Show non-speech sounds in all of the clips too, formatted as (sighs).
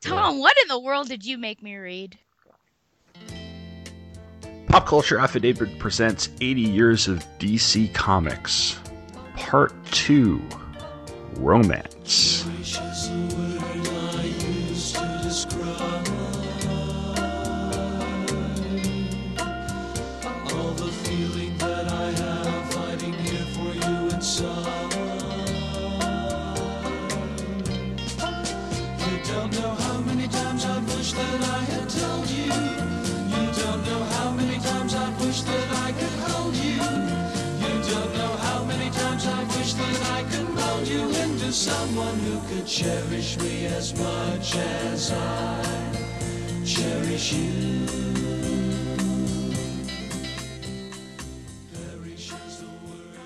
Tom, what in the world did you make me read? Pop Culture Affidavit presents 80 Years of DC Comics, Part 2 Romance. Cherish me as much as I cherish you.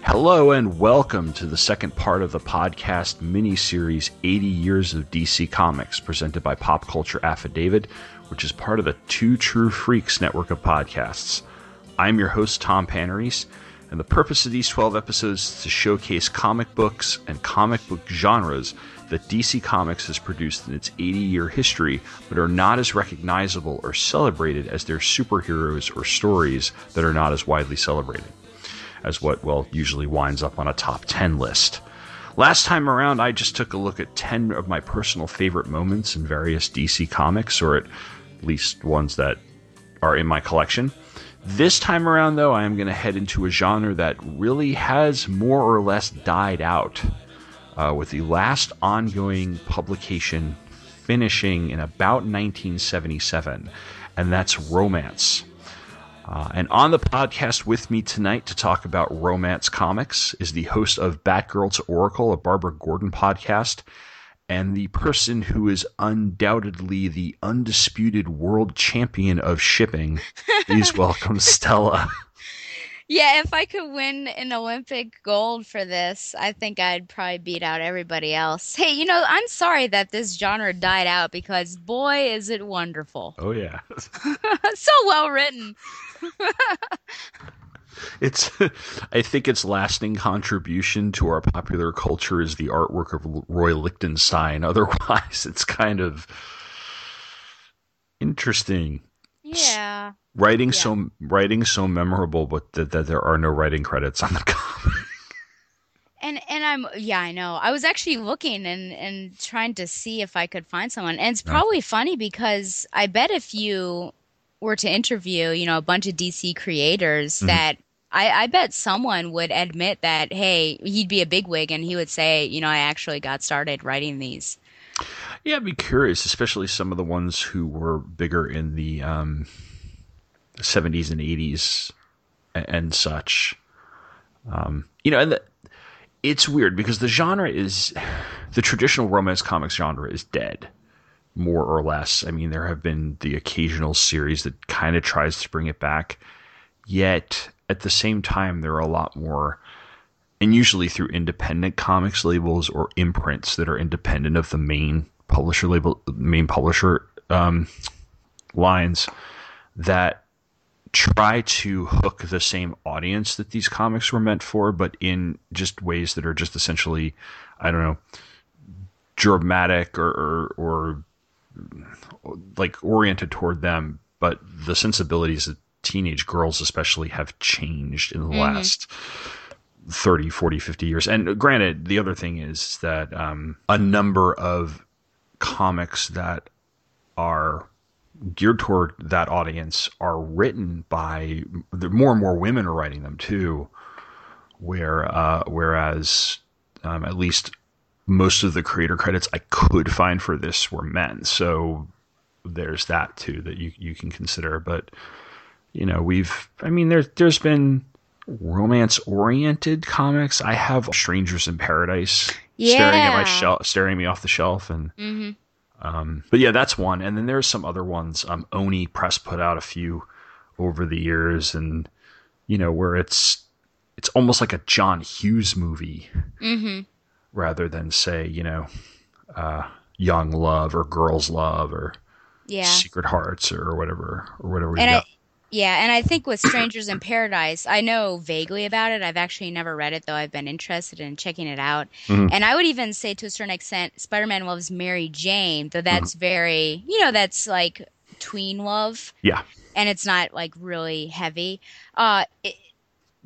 Hello and welcome to the second part of the podcast mini-series 80 Years of DC Comics presented by Pop Culture Affidavit, which is part of the Two True Freaks network of podcasts. I'm your host Tom Panarese, and the purpose of these 12 episodes is to showcase comic books and comic book genres that DC Comics has produced in its 80-year history but are not as recognizable or celebrated as their superheroes or stories that are not as widely celebrated as what, well, usually winds up on a top 10 list. Last time around, I just took a look at 10 of my personal favorite moments in various DC comics, or at least ones that are in my collection. This time around, though, I am going to head into a genre that really has more or less died out, uh, with the last ongoing publication finishing in about 1977, and that's romance. Uh, and on the podcast with me tonight to talk about romance comics is the host of Batgirl to Oracle, a Barbara Gordon podcast, and the person who is undoubtedly the undisputed world champion of shipping. (laughs) Please welcome Stella. Yeah, if I could win an Olympic gold for this, I think I'd probably beat out everybody else. Hey, you know, I'm sorry that this genre died out because boy, is it wonderful. Oh yeah, (laughs) (laughs) so well written. (laughs) it's. I think its lasting contribution to our popular culture is the artwork of Roy Lichtenstein. Otherwise, it's kind of interesting. Yeah. writing Yeah. so writing so memorable, but that, that there are no writing credits on the (laughs) comic. And and I'm yeah, I know. I was actually looking and and trying to see if I could find someone. And it's probably funny because I bet if you were to interview, you know, a bunch of DC creators mm-hmm. that I, I bet someone would admit that, hey, he'd be a bigwig and he would say, you know, I actually got started writing these. Yeah, I'd be curious, especially some of the ones who were bigger in the um, 70s and 80s and, and such. Um, you know, and the, it's weird because the genre is the traditional romance comics genre is dead, more or less. I mean, there have been the occasional series that kind of tries to bring it back, yet at the same time, there are a lot more and usually through independent comics labels or imprints that are independent of the main publisher label, main publisher um, lines that try to hook the same audience that these comics were meant for, but in just ways that are just essentially, I don't know, dramatic or or, or like oriented toward them, but the sensibilities of teenage girls especially have changed in the last 30 40 50 years. And granted the other thing is that um, a number of comics that are geared toward that audience are written by more and more women are writing them too where uh, whereas um, at least most of the creator credits I could find for this were men. So there's that too that you you can consider. But you know we've I mean there's there's been romance oriented comics I have Strangers in Paradise staring at my shelf staring me off the shelf and hmm um, but yeah, that's one. And then there's some other ones. Um, Oni Press put out a few over the years, and you know where it's it's almost like a John Hughes movie hmm rather than say you know uh, Young Love or Girls Love or Yeah. Secret Hearts or whatever or whatever And. Yeah, and I think with Strangers in Paradise, I know vaguely about it. I've actually never read it, though I've been interested in checking it out. And I would even say, to a certain extent, Spider Man loves Mary Jane, though that's very, you know, that's like tween love, Yeah. and it's not like really heavy. Uh, it,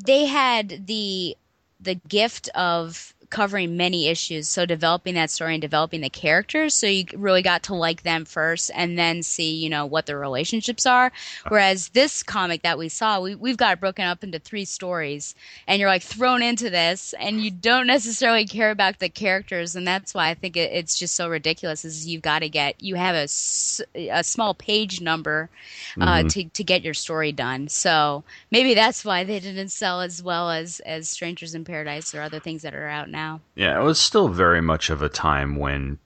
they had the the gift of covering many issues. So developing that story and developing the characters. So you really got to like them first and then see you know what their relationships are. Whereas this comic that we saw we, we've got it broken up into three stories and you're like thrown into this and you don't (laughs) necessarily care about the characters. And that's why i think it, it's just so ridiculous is you've got to get you have a, a small page number uh, to, to get your story done. So maybe that's why they didn't sell as well as as strangers in paradise or other things that are out now Yeah, it was still very much of a time when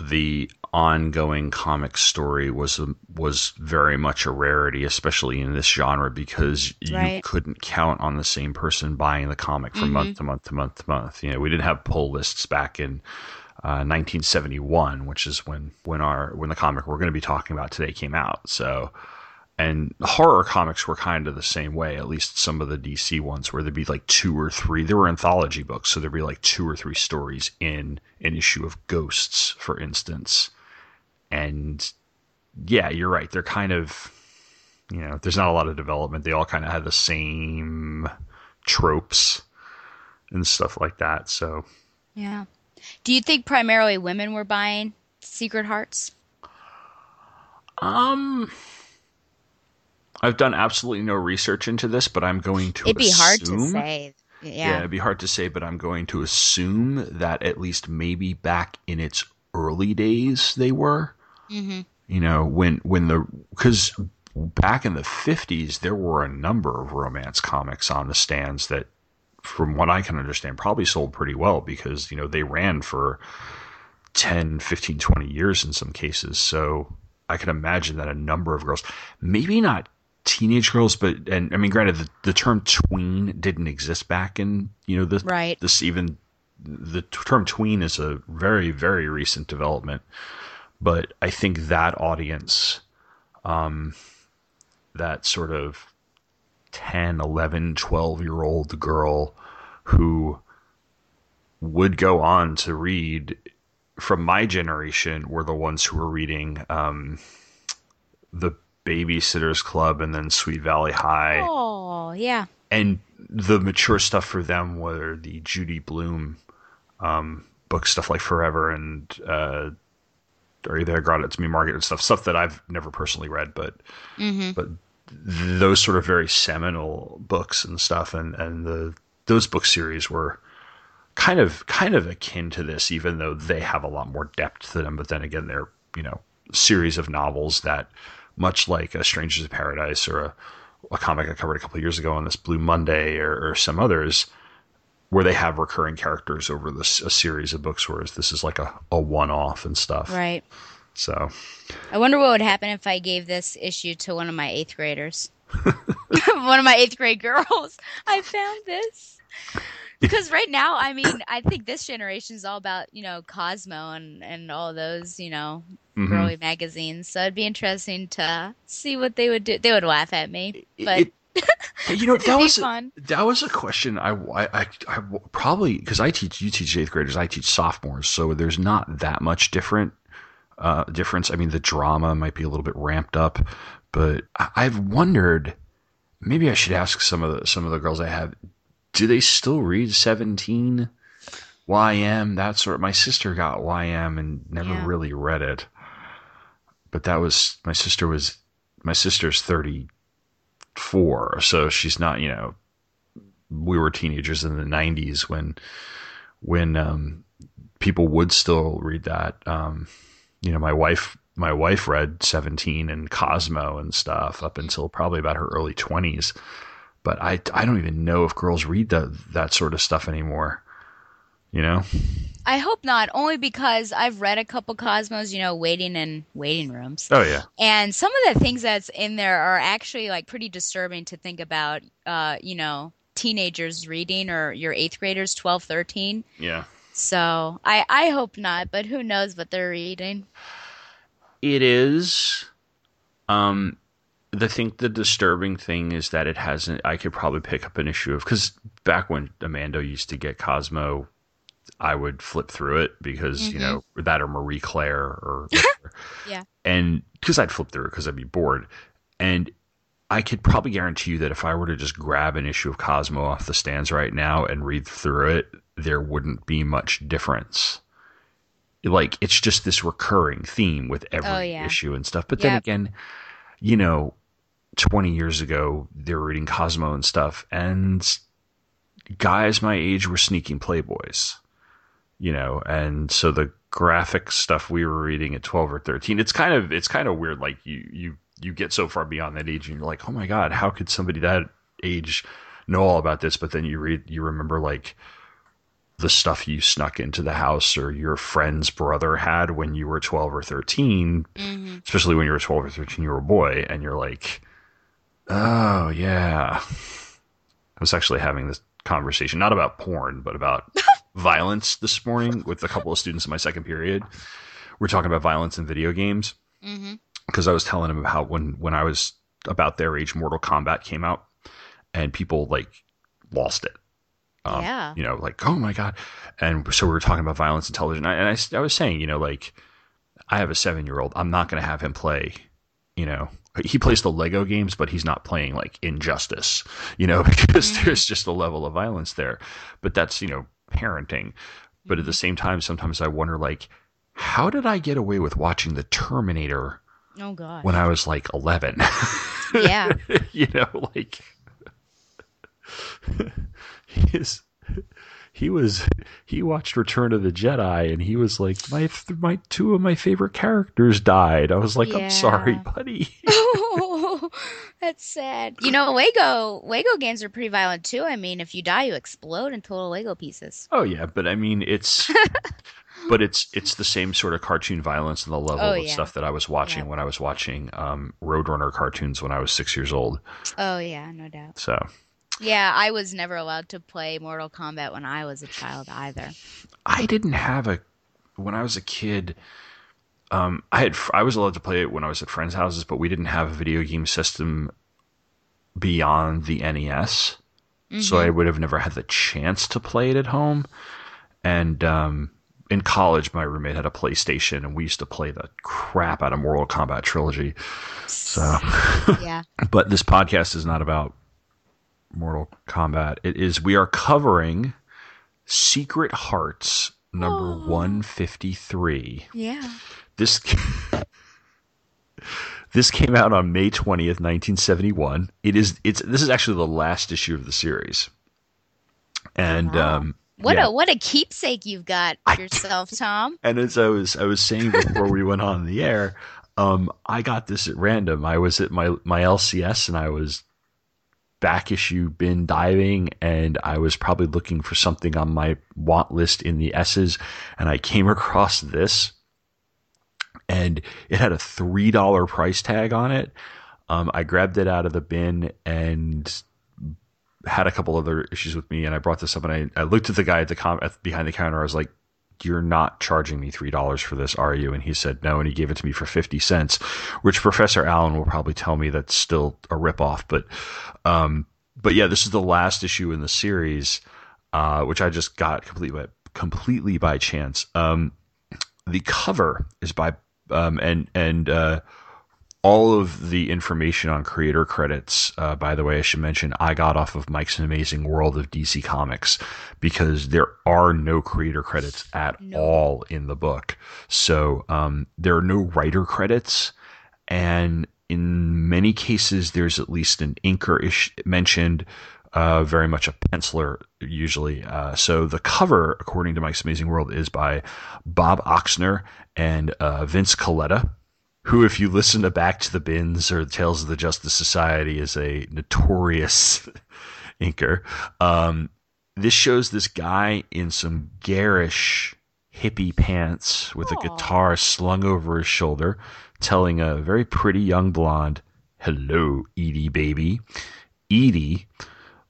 the ongoing comic story was was very much a rarity, especially in this genre, because you Right. couldn't count on the same person buying the comic from month to month to month to month. You know, we didn't have pull lists back in uh, 1971, which is when when our when the comic we're going to be talking about today came out. So and horror comics were kind of the same way at least some of the dc ones where there'd be like two or three. There were anthology books so there'd be like two or three stories in an issue of ghosts for instance. And yeah you're right. They're kind of you know there's not a lot of development. They all kind of had the same tropes and stuff like that so. Yeah. Do you think primarily women were buying secret hearts? Um i've done absolutely no research into this but i'm going to it'd be hard to say Yeah. yeah, it'd be hard to say, but I'm going to assume that at least maybe back in its early days they were. Mm-hmm. You know, when when the because back in the 50s there were a number of romance comics on the stands that, from what I can understand, probably sold pretty well because you know they ran for 10, 15, 20 years in some cases. So I can imagine that a number of girls, maybe not teenage girls, but and I mean, granted, the, the term tween didn't exist back in you know this Right. this even the term tween is a very very recent development, but I think that audience, um, that sort of 10, 11, 12 year old girl who would go on to read from my generation were the ones who were reading um, the Babysitters Club and then Sweet Valley High, oh yeah and the mature stuff for them were the Judy Blume um, book stuff like Forever and uh, Are You There, God? It's Me, Margaret, and stuff. Stuff that I've never personally read, but but those sort of very seminal books and stuff, and and the those book series were kind of kind of akin to this, even though they have a lot more depth to them. But then again, they're you know series of novels that, much like a Strangers in Paradise or a, a comic I covered a couple of years ago on this Blue Monday or, or some others, where they have recurring characters over this a series of books, whereas this is like a, a one off and stuff. right So I wonder what would happen if I gave this issue to one of my eighth graders. (laughs) one of my eighth grade girls. I found this. (laughs) Because right now, I mean, I think this generation is all about, you know, Cosmo and, and all those, you know, Mhm. girly magazines. So it'd be interesting to see what they would do. They would laugh at me, but It- you know (laughs) that was fun. that was a question I I, I, I probably because I teach you teach eighth graders I teach sophomores so there's not that much different uh, difference I mean the drama might be a little bit ramped up but I, I've wondered maybe I should ask some of the some of the girls I have do they still read seventeen YM that sort my sister got YM and never Yeah. really read it. But that was my sister was my sister's 34 so she's not you know we were teenagers in the 90s when when um, people would still read that. Um, you know my wife my wife read 17 and cosmo and stuff up until probably about her early 20s but i i don't even know if girls read that that sort of stuff anymore you know I hope not, only because I've read a couple Cosmos, you know, waiting in waiting rooms. oh yeah And some of the things that's in there are actually like pretty disturbing to think about, uh, you know, teenagers reading or your eighth graders, 12, 13. yeah So I, I hope not, but who knows what they're reading. it is um the think the disturbing thing is that it hasn't. I could probably pick up an issue of because back when Amando used to get Cosmo, I would flip through it because you mm-hmm. know that or Marie Claire or. (laughs) Yeah. and because I'd flip through it because I'd be bored, and I could probably guarantee you that if I were to just grab an issue of Cosmo off the stands right now and read through it, there wouldn't be much difference. Like it's just this recurring theme with oh, every Oh, yeah. issue and stuff. But then again, you know, 20 years ago, they were reading Cosmo and stuff, and guys my age were sneaking Playboys, you know, and so the graphic stuff we were reading at 12 or 13, it's kind of, it's kind of weird. Like you, you, you get so far beyond that age and you're like, oh my God, how could somebody that age know all about this? But then you read, you remember like, the stuff you snuck into the house or your friend's brother had when you were 12 or 13 hmm especially when you were 12 or 13 you were a boy and you're like oh yeah. I was actually having this conversation not about porn but about (laughs) violence this morning with a couple of students in my second period. We're talking about violence in video games. Because i was telling them how when when i was about their age mortal kombat came out and people like lost it um, Yeah. you know, like, oh my God. And so we were talking about violence in television. And I, I was saying, you know, like, I have a seven year old. I'm not going to have him play, you know, he plays the Lego games, but he's not playing like Injustice, you know, (laughs) because there's just a level of violence there. But that's, you know, parenting. But at the same time, sometimes I wonder, like, how did I get away with watching The Terminator Oh god. when I was like 11? (laughs) yeah. you know, like (laughs) he. He was. He watched Return of the Jedi, and he was like, "My, my two of my favorite characters died." I was like, "I'm sorry, buddy." oh, (laughs) (laughs) (laughs) that's sad. You know, Lego Lego games are pretty violent too. I mean, if you die, you explode in total Lego pieces. oh yeah, but I mean, it's. but it's it's the same sort of cartoon violence and the level Oh, of yeah. stuff that I was watching Yeah. when I was watching um, Roadrunner cartoons when I was six years old. Oh yeah, no doubt. So Yeah, I was never allowed to play Mortal Kombat when I was a child either. I didn't have a when I was a kid. Um, I had I was allowed to play it when I was at friends' houses, but we didn't have a video game system beyond the NES, so I would have never had the chance to play it at home. And um, in college, my roommate had a PlayStation, and we used to play the crap out of Mortal Kombat trilogy. So, Yeah. (laughs) but this podcast is not about Mortal Kombat. It is we are covering Secret Hearts number 153. Yeah. This (laughs) This came out on May 20th, 1971. It is it's this is actually the last issue of the series. And Wow. um What yeah. a what a keepsake you've got I- yourself, Tom. (laughs) And as I was I was saying before we went on the air, um, I got this at random. I was at my my LCS and I was back issue bin diving and I was probably looking for something on my want list in the S's and I came (laughs) across this and it had a three dollar price tag on it. Um, I grabbed it out of the bin and had a couple other issues with me, and I brought this up, and I, I looked at the guy at the com- at, behind the counter. I was like, "You're not charging me three dollars for this, are you?" And he said, "No," and he gave it to me for fifty cents, which Professor Allen will probably tell me that's still a ripoff. But, um, but yeah, this is the last issue in the series, uh, which I just got completely completely by chance. Um, the cover is by um, and and uh, all of the information on creator credits. Uh, by the way, I should mention I got off of Mike's Amazing World of DC Comics because there are no creator credits at No. all in the book. So um, there are no writer credits, and in many cases, there's at least an inker ish mentioned. Uh, very much a penciler usually. Uh, so the cover, according to Mike's Amazing World, is by Bob Oksner and uh, Vince Colletta, who, if you listen to Back to the Bins or Tales of the Justice Society, is a notorious (laughs) inker. Um, this shows this guy in some garish hippie pants with a guitar slung over his shoulder, telling a very pretty young blonde, Hello, Edie baby. Edie,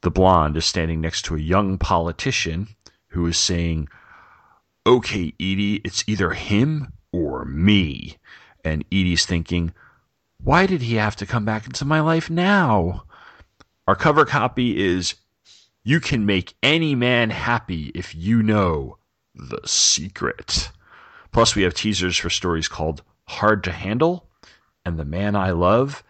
the blonde, is standing next to a young politician who is saying, Okay, Edie, it's either him or me. And Edie's thinking, Why did he have to come back into my life now? Our cover copy is You can make any man happy if you know the secret. Plus, we have teasers for stories called Hard to Handle and The Man I Love,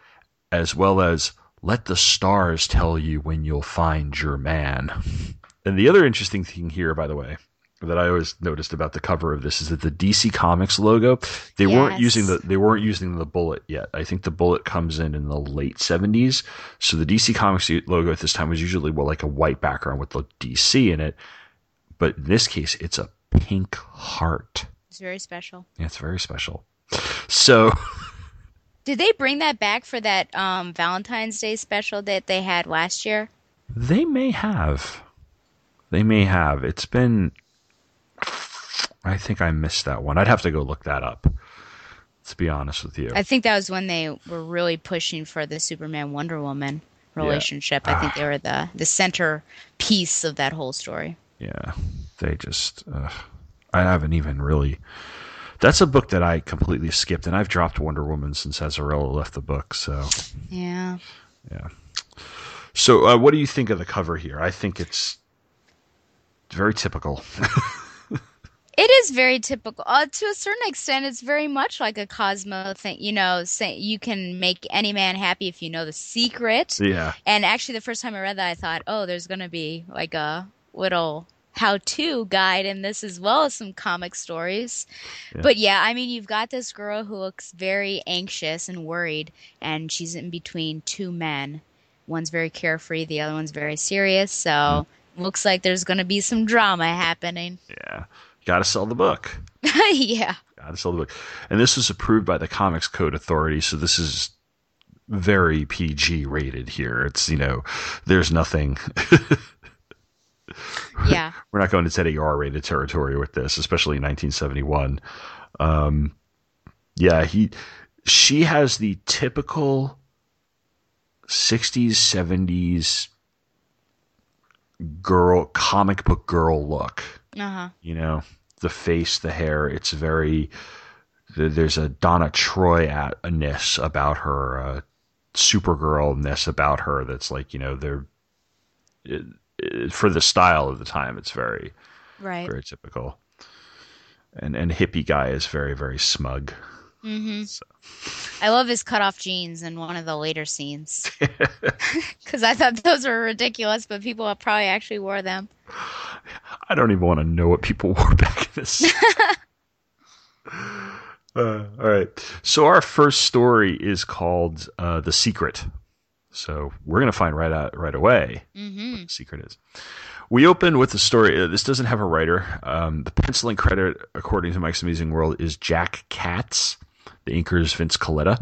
as well as Let the Stars Tell You When You'll Find Your Man. (laughs) And the other interesting thing here, by the way, that I always noticed about the cover of this is that the DC Comics logo, they weren't using the they weren't using the bullet yet. I think the bullet comes in in the late 70s. So the DC Comics logo at this time was usually well like a white background with the DC in it, but in this case it's a pink heart. It's very special. Yeah, it's very special. So (laughs) Did they bring that back for that um, Valentine's Day special that they had last year? they may have. They may have. It's been I think I missed that one. I'd have to go look that up. To be honest with you. I think that was when they were really pushing for the Superman Wonder Woman relationship. I think they were the the center piece of that whole story. Yeah, they just. Uh, I haven't even really. That's a book that I completely skipped, and I've dropped Wonder Woman since Azzarello left the book. So, Yeah. yeah. So, uh, what do you think of the cover here? I think it's very typical. (laughs) It is very typical. Uh, to a certain extent, it's very much like a Cosmo thing. You know, say you can make any man happy if you know the secret. yeah, And actually, the first time I read that, I thought, oh, there's going to be like a little how to guide in this as well as some comic stories. Yeah. But yeah, I mean, you've got this girl who looks very anxious and worried, and she's in between two men. One's very carefree, the other one's very serious. So looks like there's going to be some drama happening. yeah. Got to sell the book. (laughs) yeah. Got to sell the book. And this was approved by the Comics Code Authority, so this is very PG rated here. It's you know, there's nothing. (laughs) Yeah. we're not going into any R rated territory with this, especially in 1971. Um, yeah, he, she has the typical 60s, 70s girl, comic book girl look. Uh huh. You know, the face, the hair. It's very. There's a Donna Troy ness about her, uh, Supergirl ness about her. That's like you know they're it, it, for the style of the time. It's very Right. very typical. And and hippie guy is very very smug. hmm So. I love his cutoff jeans in one of the later scenes (laughs) (laughs) because I thought those were ridiculous, but people probably actually wore them. I don't even want to know what people (laughs) wore back in this. (laughs) uh, all right. So our first story is called uh, "The Secret." So we're gonna find right out right away hmm what the secret is. We open with the story. Uh, this doesn't have a writer. Um, the penciling credit, according to Mike's Amazing World, is Jack Katz. The inker is Vince Colletta.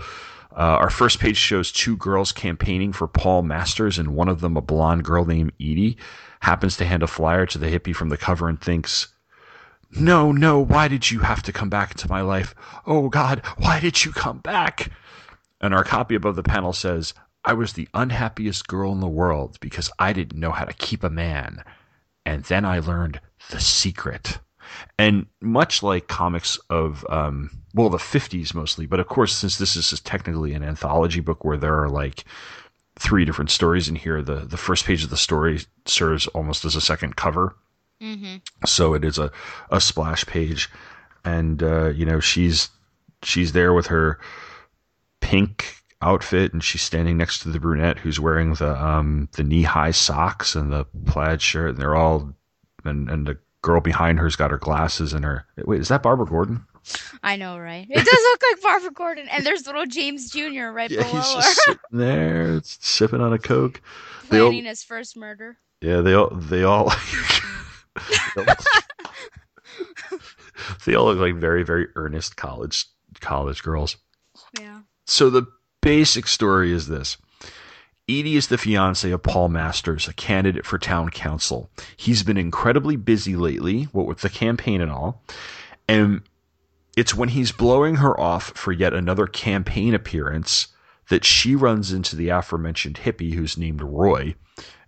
Uh, our first page shows two girls campaigning for Paul Masters, and one of them, a blonde girl named Edie, happens to hand a flyer to the hippie from the cover and thinks, No, no, why did you have to come back into my life? Oh, God, why did you come back? And our copy above the panel says, I was the unhappiest girl in the world because I didn't know how to keep a man. And then I learned the secret. And much like comics of, um, well, the 50s mostly, but of course, since this is technically an anthology book where there are like three different stories in here, the, the first page of the story serves almost as a second cover. hmm So it is a, a splash page. And, uh, you know, she's, she's there with her pink outfit and she's standing next to the brunette who's wearing the, um, the knee high socks and the plaid shirt. And they're all, and, and the girl behind her's got her glasses and her, wait, is that Barbara Gordon? I know, right? It does look like Barbara Gordon, and there's little James Jr. right Yeah, he's below just her, sitting there sipping on a Coke. (laughs) They all, planning his first murder. yeah, they all, they all, (laughs) (laughs) they all look like very, very earnest college, college girls. Yeah. So the basic story is this. Edie is the fiance of Paul Masters, a candidate for town council. He's been incredibly busy lately, what with the campaign and all. And it's when he's blowing her off for yet another campaign appearance that she runs into the aforementioned hippie who's named Roy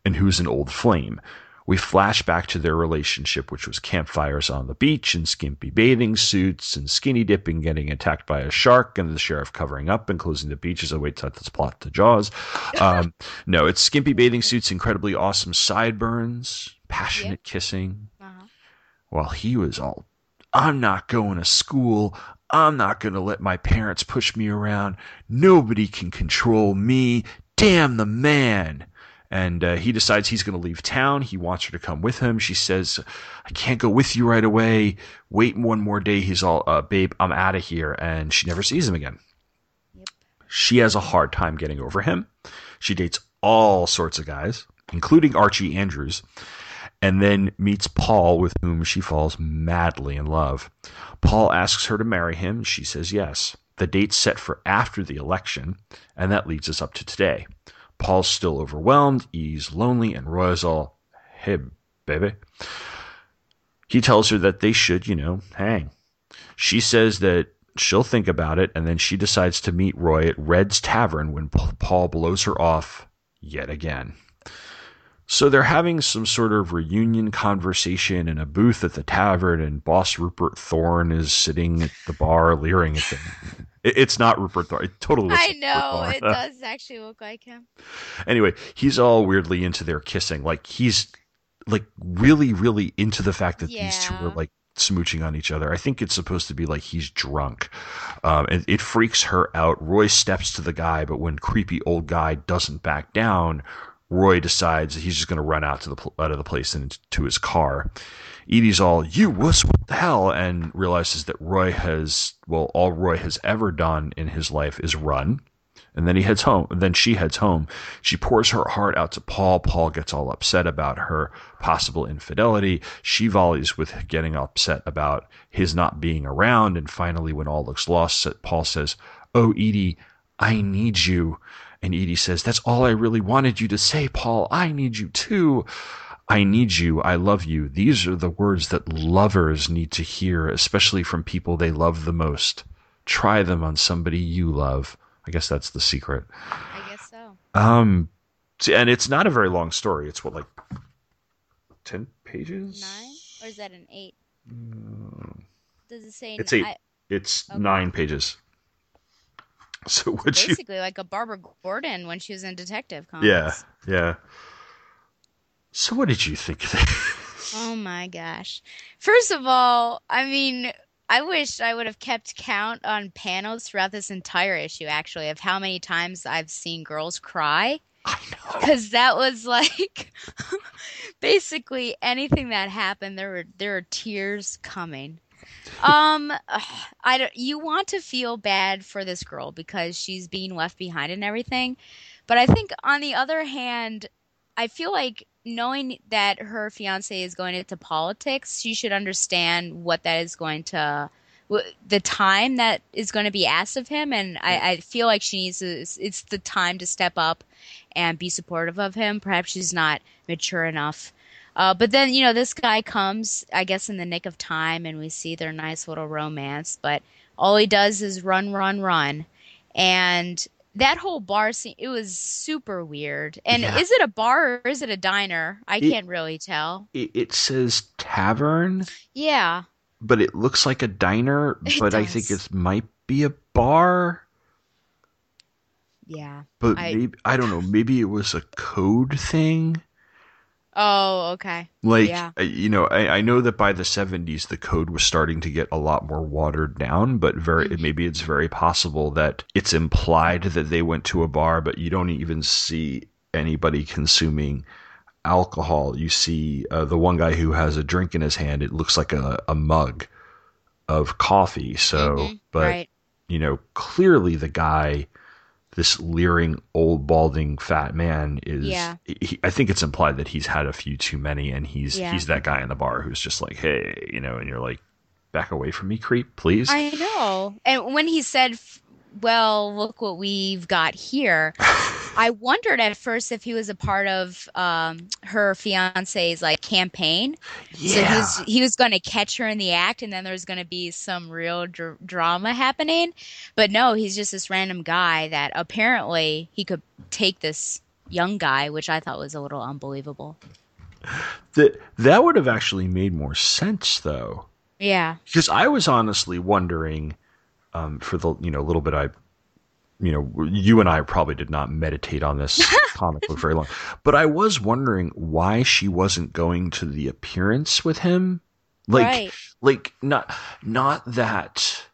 and who's an old flame. We flash back to their relationship, which was campfires on the beach and skimpy bathing suits and skinny dipping, getting attacked by a shark, and the sheriff covering up and closing the beach as a way to let's plot to Jaws. (laughs) Um, no, it's skimpy bathing suits, incredibly awesome sideburns, passionate kissing. Uh-huh. While he was all, I'm not going to school. I'm not going to let my parents push me around. Nobody can control me. Damn the man. And uh, he decides he's going to leave town. He wants her to come with him. She says, I can't go with you right away. Wait one more day. He's all, uh, babe, I'm out of here. And she never sees him again. Yep. She has a hard time getting over him. She dates all sorts of guys, including Archie Andrews, and then meets Paul, with whom she falls madly in love. Paul asks her to marry him. She says yes. The date's set for after the election, and that leads us up to today. Paul's still overwhelmed, he's lonely, and Roy is all, hey, baby. He tells her that they should, you know, hang. She says that she'll think about it, and then she decides to meet Roy at Red's Tavern when Paul blows her off yet again. So they're having some sort of reunion conversation in a booth at the tavern, and boss Rupert Thorne is sitting at the bar leering at them. It's not Rupert Thorne. It totally looks I know it does actually look like him. (laughs) Anyway, he's all weirdly into their kissing. Like he's like really, really into the fact that these two are like smooching on each other. I think it's supposed to be like he's drunk. Um, and it freaks her out. Roy steps to the guy, but when creepy old guy doesn't back down, Roy decides that he's just going to run out to the out of the place and into his car. Edie's all, "You wuss, what the hell?" and realizes that Roy has, well, all Roy has ever done in his life is run. And then he heads home. Then she heads home. She pours her heart out to Paul. Paul gets all upset about her possible infidelity. She volleys with getting upset about his not being around. And finally, when all looks lost, Paul says, Oh, Edie, I need you. And Edie says, That's all I really wanted you to say, Paul. I need you too. I need you. I love you. These are the words that lovers need to hear, especially from people they love the most. Try them on somebody you love. I guess that's the secret. I guess so. Um, see, and it's not a very long story. It's what like ten pages. Nine or is that an eight? Does it say? It's eight. I- It's Okay. nine pages. (laughs) So what you? basically like a Barbara Gordon when she was in Detective Comics. Yeah, yeah. So what did you think of that? (laughs) Oh my gosh. First of all, I mean, I wish I would have kept count on panels throughout this entire issue, actually, of how many times I've seen girls cry. I know. Because that was like (laughs) basically anything that happened, there were there were tears coming. Um, (sighs) I don't. You want to feel bad for this girl because she's being left behind and everything, but I think on the other hand, I feel like knowing that her fiance is going into politics, she should understand what that is going to, the time that is going to be asked of him, and I, I feel like she needs to. It's, it's the time to step up and be supportive of him. Perhaps she's not mature enough. Uh, but then, you know, this guy comes, I guess, in the nick of time, and we see their nice little romance. But all he does is run, run, run. And that whole bar scene, it was super weird. And Yeah. is it a bar or is it a diner? I It- can't really tell. It, it says tavern, Yeah. but it looks like a diner. (laughs) It but I think it might be a bar. Yeah. But I- maybe I don't know. Maybe it was a code thing. Oh, okay. Like Yeah. you know, I, I know that by the seventies the code was starting to get a lot more watered down, but very Mhm. maybe it's very possible that it's implied that they went to a bar, but you don't even see anybody consuming alcohol. You see uh, the one guy who has a drink in his hand. It looks like a, a mug of coffee. So, Mhm. but right. you know, clearly the guy, this leering old balding fat man, is. Yeah. He, I think it's implied that he's had a few too many, and he's Yeah. he's that guy in the bar who's just like, hey, you know, and you're like, back away from me, creep, please. I know. And when he said, well, look what we've got here, (laughs) I wondered at first if he was a part of um, her fiance's like campaign. So he yeah, was, he was going to catch her in the act, and then there was going to be some real dr- drama happening. But no, he's just this random guy that apparently he could take this young guy, which I thought was a little unbelievable. that that would have actually made more sense though. Yeah. because I was honestly wondering um, for the you know little bit I you know you and I probably did not meditate on this (laughs) comic book very long, but I was wondering why she wasn't going to the appearance with him, like Right. like not not that.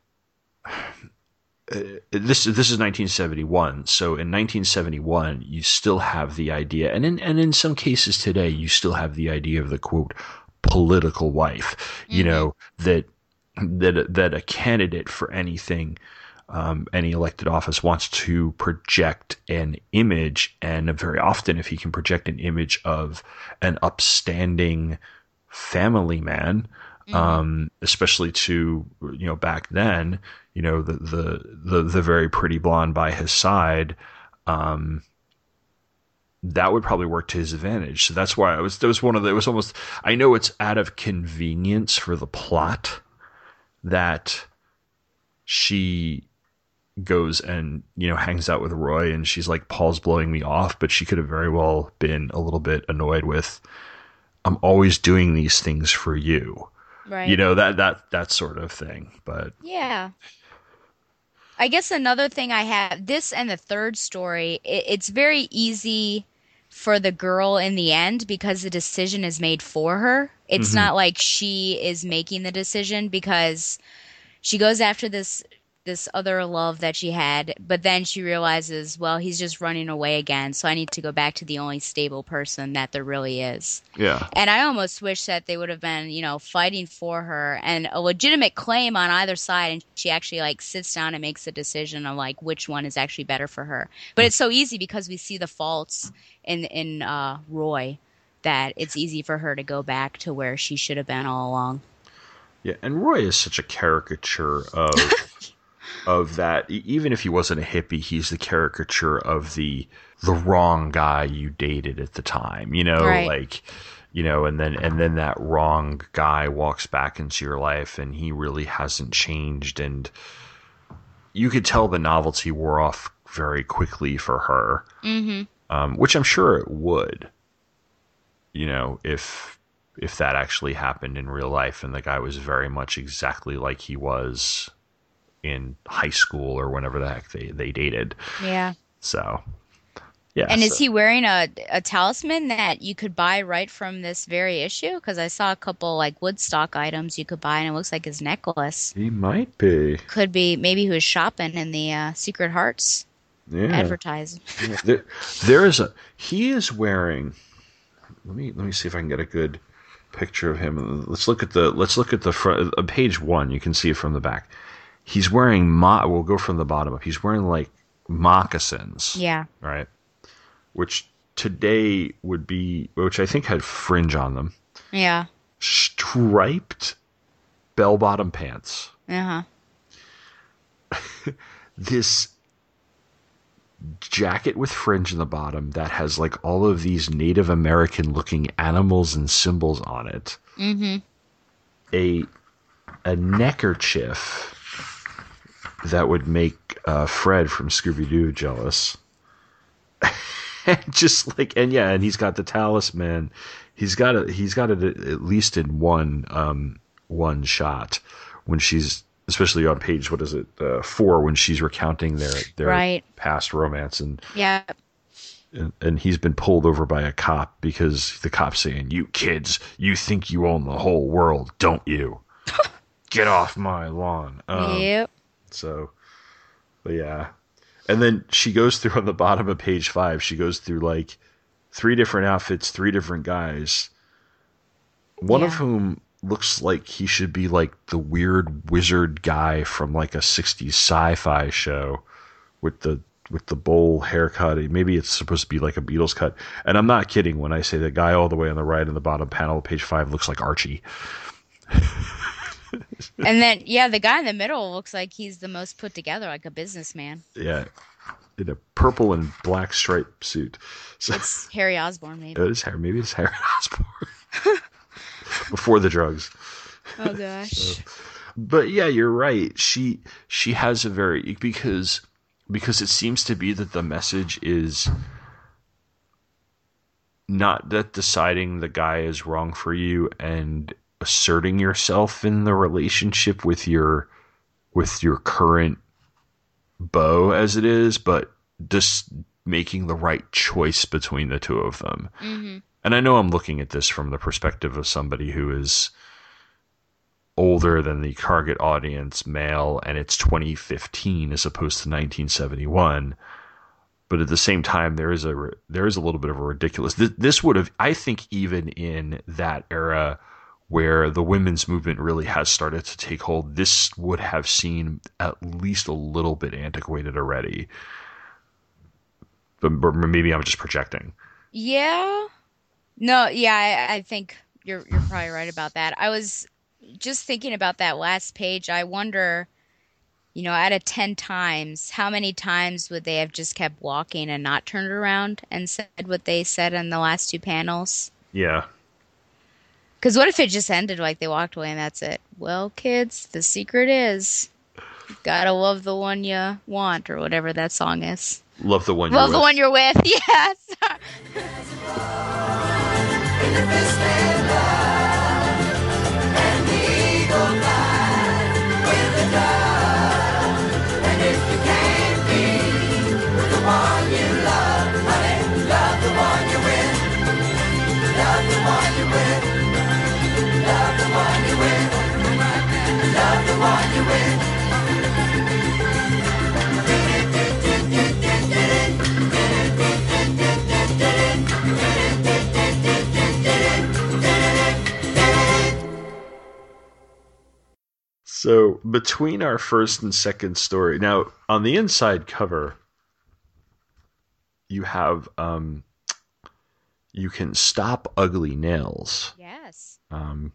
Uh, this this is 1971. So in 1971, you still have the idea, and in and in some cases today, you still have the idea of the quote political wife. You know that that that a candidate for anything, um, any elected office wants to project an image, and very often, if he can project an image of an upstanding family man, um, especially to you know back then, you know the the the, the very pretty blonde by his side. Um, that would probably work to his advantage. So that's why I was. That was one of the. It was almost. I know it's out of convenience for the plot that she goes and you know hangs out with Roy, and she's like, "Paul's blowing me off," but she could have very well been a little bit annoyed with. I'm always doing these things for you, Right. you know that that that sort of thing. But Yeah. I guess another thing I have this and the third story, it, it's very easy for the girl in the end because the decision is made for her. It's mm-hmm. not like she is making the decision because she goes after this this other love that she had, but then she realizes, well, he's just running away again, so I need to go back to the only stable person that there really is. yeah, And I almost wish that they would have been, you know, fighting for her and a legitimate claim on either side. And she actually like sits down and makes a decision of like which one is actually better for her. But it's so easy because we see the faults in in uh, Roy that it's easy for her to go back to where she should have been all along. Yeah, and Roy is such a caricature of (laughs) of that. Even if he wasn't a hippie, he's the caricature of the the wrong guy you dated at the time. You know, Right. like you know, and then and then that wrong guy walks back into your life, and he really hasn't changed, and you could tell the novelty wore off very quickly for her, mm-hmm. um, which I'm sure it would. You know, if if that actually happened in real life and the guy was very much exactly like he was in high school or whenever the heck they, they dated. Yeah. So, yeah. And is he wearing a a talisman that you could buy right from this very issue? Because I saw a couple like Woodstock items you could buy, and it looks like his necklace. He might be. Could be maybe he was shopping in the uh, Secret Hearts Yeah. advertising. (laughs) Yeah. There, there is a. He is wearing. Let me let me see if I can get a good picture of him. Let's look at the let's look at the front uh, page one. You can see it from the back. He's wearing mo- We'll go from the bottom up. He's wearing like moccasins. Yeah. right? Which today would be, which I think had fringe on them, Yeah. striped bell bottom pants. Uh huh. (laughs) This jacket with fringe in the bottom that has like all of these Native American looking animals and symbols on it. Mm-hmm. A a neckerchief that would make uh, Fred from Scooby Doo jealous. (laughs) and just like and yeah and he's got the talisman he's got it he's got it at least in one um one shot when she's especially on page what is it uh, four when she's recounting their their Right. past romance and, Yeah. and and he's been pulled over by a cop because the cop's saying you kids you think you own the whole world don't you (laughs) get off my lawn um, yep. So, but yeah. And then she goes through (laughs) on the bottom of page five, she goes through like three different outfits, three different guys. One of whom looks like he should be like the weird wizard guy from like a 60s sci-fi show with the with the bowl haircut. Maybe it's supposed to be like a Beatles cut. And I'm not kidding when I say the guy all the way on the right in the bottom panel of page five looks like Archie. (laughs) (laughs) And then yeah, the guy in the middle looks like he's the most put together, like a businessman. Yeah. In a purple and black striped suit. So It's Harry Osborn, maybe. it is Harry. Maybe it's Harry (laughs) Osborn. (laughs) Before the drugs. Oh gosh. But yeah, you're right. She she has a very because because it seems to be that the message is not that deciding the guy is wrong for you and asserting yourself in the relationship with your with your current beau as it is, but just making the right choice between the two of them. hmm And I know I'm looking at this from the perspective of somebody who is older than the target audience, male, and it's 2015 as opposed to 1971. But at the same time, there is a there is a little bit of a ridiculous. This, this would have, I think, even in that era where the women's movement really has started to take hold, this would have seemed at least a little bit antiquated already. But, but maybe I'm just projecting. Yeah. No, yeah, I, I think you're you're probably right about that. I was just thinking about that last page. I wonder, you know, out of 10 times, how many times would they have just kept walking and not turned around and said what they said in the last two panels? Yeah. Because what if it just ended like they walked away and that's it? Well, kids, the secret is you gotta love the one you want or whatever that song is. Love the one. Love you're the with. one you're with. (laughs) Yes. So between our first and second story, now on the inside cover, you have um, you can stop ugly nails. Yes. Um,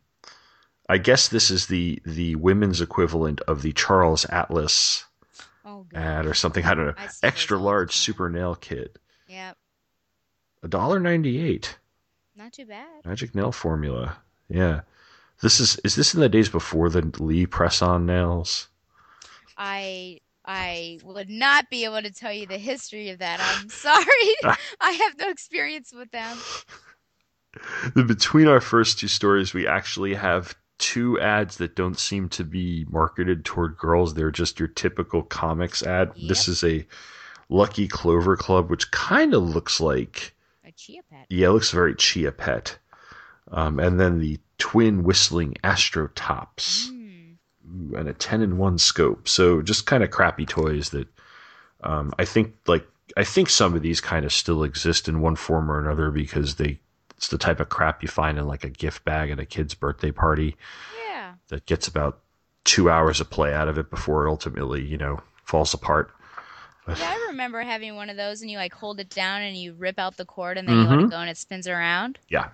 I guess this is the the women's equivalent of the Charles Atlas Oh, ad or something. I don't know. I Extra large super nail kit, Yep. a dollar ninety eight. Not too bad. Magic nail formula. Yeah. This is is this in the days before the Lee press on nails? I I would not be able to tell you the history of that. I'm (laughs) sorry. (laughs) I have no experience with them. (laughs) Between our first two stories, we actually have two ads that don't seem to be marketed toward girls. They're just your typical comics ad. This is a Lucky Clover Club, which kind of looks like A chia pet. yeah, it looks very Chia Pet. Um, and then the twin whistling Astro Tops. Mm. And a 10 in 1 scope. So just kind of crappy toys that um, I think like I think some of these kind of still exist in one form or another because they it's the type of crap you find in like a gift bag at a kid's birthday party Yeah. that gets about 2 hours of play out of it before it ultimately, you know, falls apart. Yeah, I remember having one of those and you like hold it down and you rip out the cord and then you let it go and it spins around. Yeah.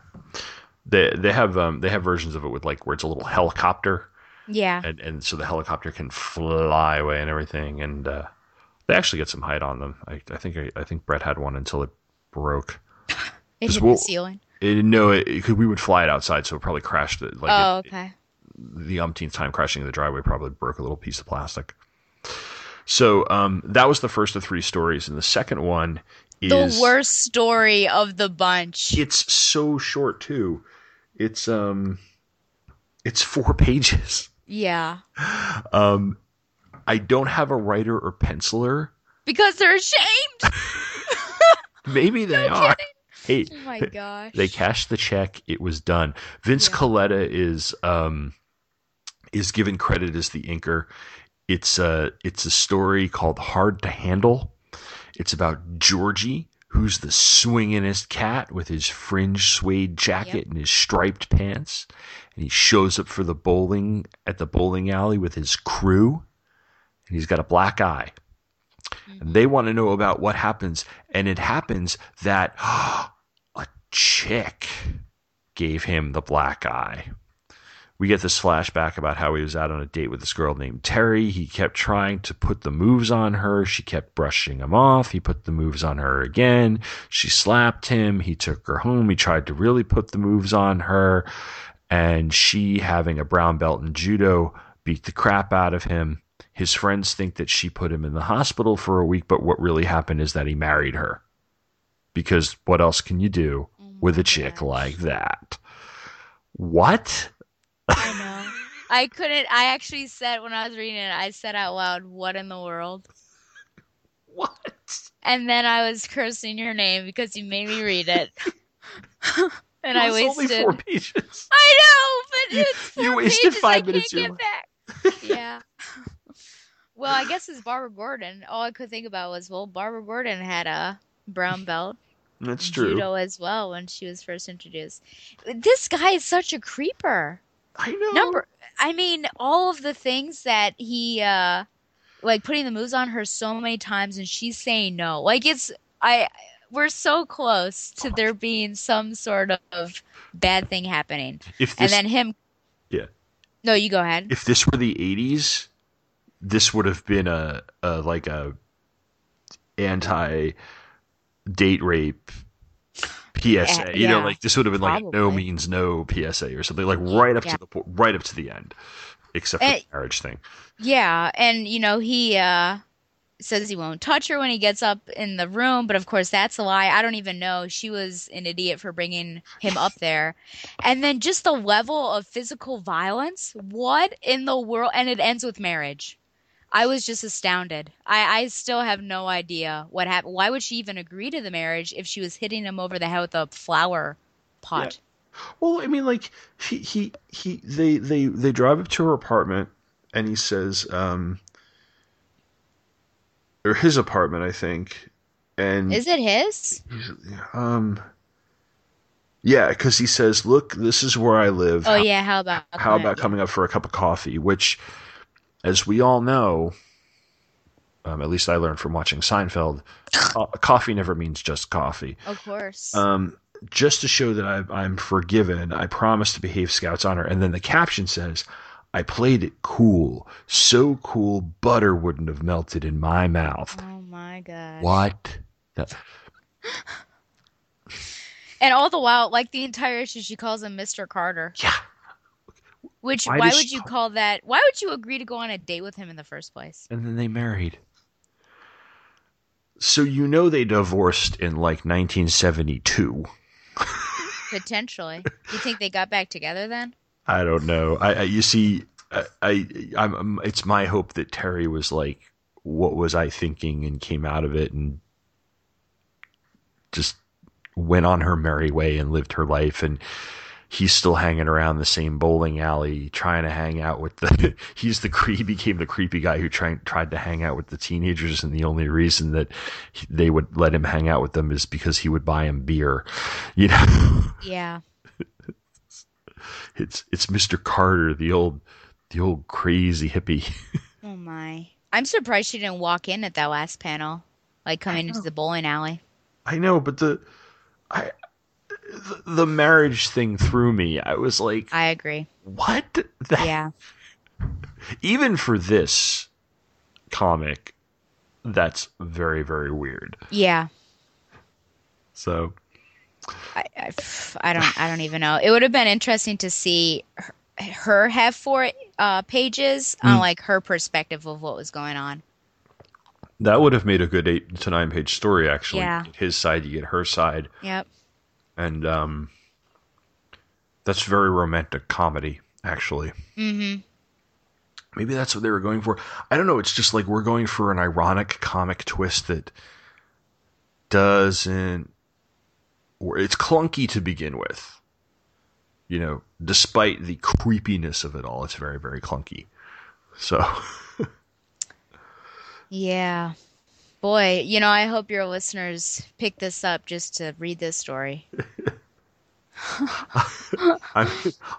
They they have um they have versions of it with like where it's a little helicopter Yeah. and and so the helicopter can fly away and everything and uh they actually get some height on them. I, I think I, I think Brett had one until it broke. (laughs) It hit wo- the ceiling. It, no, it, we would fly it outside, so it probably crashed. It, like oh, it- okay. the umpteenth time crashing in the driveway probably broke a little piece of plastic. So um, that was the first of three stories, and the second one is The worst story of the bunch. It's so short too. It's um, it's four (laughs) pages. Yeah. Um, I don't have a writer or penciler. Because they're ashamed. (laughs) Maybe (laughs) they are. Oh my (laughs) gosh. they cashed the check. It was done. Vince Yeah. Colletta is um is given credit as the inker. It's a it's a story called Hard to Handle. It's about Georgie, who's the swinginest cat with his fringe suede jacket Yep. and his striped pants, and he shows up for the bowling at the bowling alley with his crew, and he's got a black eye. And they want to know about what happens, and it happens that a (gasps) chick gave him the black eye. We get this flashback about how he was out on a date with this girl named Terry. He kept trying to put the moves on her. She kept brushing him off. He put the moves on her again. She slapped him. He took her home. He tried to really put the moves on her. And she, having a brown belt in judo, beat the crap out of him. His friends think that she put him in the hospital for a week, but what really happened is that he married her. Because what else can you do with a chick oh gosh. like that. What? I know. I couldn't. I actually said when I was reading it, I said out loud, "What in the world?" (laughs) What? And then I was cursing your name because you made me read it. (laughs) and I It was wasted. only four pages. (laughs) I know, but You- it's you wasted pages five I minutes can't get back. yeah. Well, I guess it's Barbara Gordon. All I could think about was, well, Barbara Gordon had a brown belt, That's true. judo as well when she was first introduced. This guy is such a creeper. I know. Number, I mean, all of the things that he, uh, like putting the moves on her so many times, and she's saying no. Like it's, I, we're so close to there being some sort of bad thing happening, If and then him. Yeah. No, you go ahead. if this were the '80s, this would have been a, a like a anti date rape PSA. Yeah, you know, yeah, like this would have been like no means no PSA or something like right up Yeah. to the right up to the end, except for Eh, the marriage thing. Yeah, and you know he uh says he won't touch her when he gets up in the room, but of course that's a lie. I don't even know. She was an idiot for bringing him up there. And then just the level of physical violence. What in the world? And it ends with marriage. I was just astounded. I, I still have no idea what happened. Why would she even agree to the marriage if she was hitting him over the head with a flower pot? Well, I mean, like he he he they they they drive up to her apartment, and he says, um, or his apartment, I think, and Is it his? um, yeah, because he says, "Look, this is where I live. Oh how, yeah. How about how about coming up for a cup of coffee?" Which, as we all know, um, at least I learned from watching Seinfeld, (laughs) uh, coffee never means just coffee. Of course. Um, just to show that I, I'm forgiven, I promise to behave Scout's honor. And then the caption says, I played it cool. So cool, butter wouldn't have melted in my mouth. oh my god. What? That- (laughs) (laughs) And all the while, like the entire issue, she calls him Mr. Carter. yeah. Which Why why, would you call- call that? Why would you agree to go on a date with him in the first place? And then they married. So you know they divorced in like 1972. (laughs) Potentially. you think they got back together then? I don't know. I, I you see, I, I I'm. It's my hope that Terry was like, "What was I thinking?" and came out of it and just went on her merry way and lived her life. And he's still hanging around the same bowling alley, trying to hang out with the. (laughs) he's the he became the creepy guy who tried tried to hang out with the teenagers, and the only reason that he- they would let him hang out with them is because he would buy him beer. (laughs) You know. Yeah. (laughs) it's it's Mr. Carter, the old the old crazy hippie. Oh my. I'm surprised she didn't walk in at that last panel, like coming into the bowling alley. I know, but the I the, marriage thing threw me. I was like, I agree. what? That, Yeah. (laughs) Even for this comic, that's very very weird. Yeah. So I, I, I don't I don't even know. It would have been interesting to see her, her have four uh, pages Hmm. on like her perspective of what was going on. that would have made a good eight to nine page story. Actually, Yeah. His side, you get her side, Yep. And um, that's very romantic comedy. Actually, Mm-hmm. Maybe that's what they were going for. I don't know. It's just like we're going for an ironic comic twist that doesn't, or it's clunky to begin with. You know, despite the creepiness of it all, it's very, very clunky. So, (laughs) Yeah. Boy, you know, I hope your listeners pick this up just to read this story. (laughs) I'm,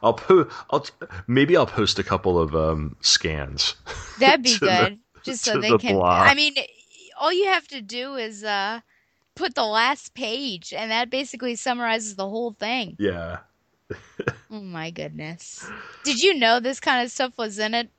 I'll po- I'll t- maybe I'll post a couple of um, scans. (laughs) That'd be To the- good. just so they the can blog. I mean, all you have to do is uh put the last page and that basically summarizes the whole thing. Yeah. (laughs) Oh my goodness. Did you know this kind of stuff was in it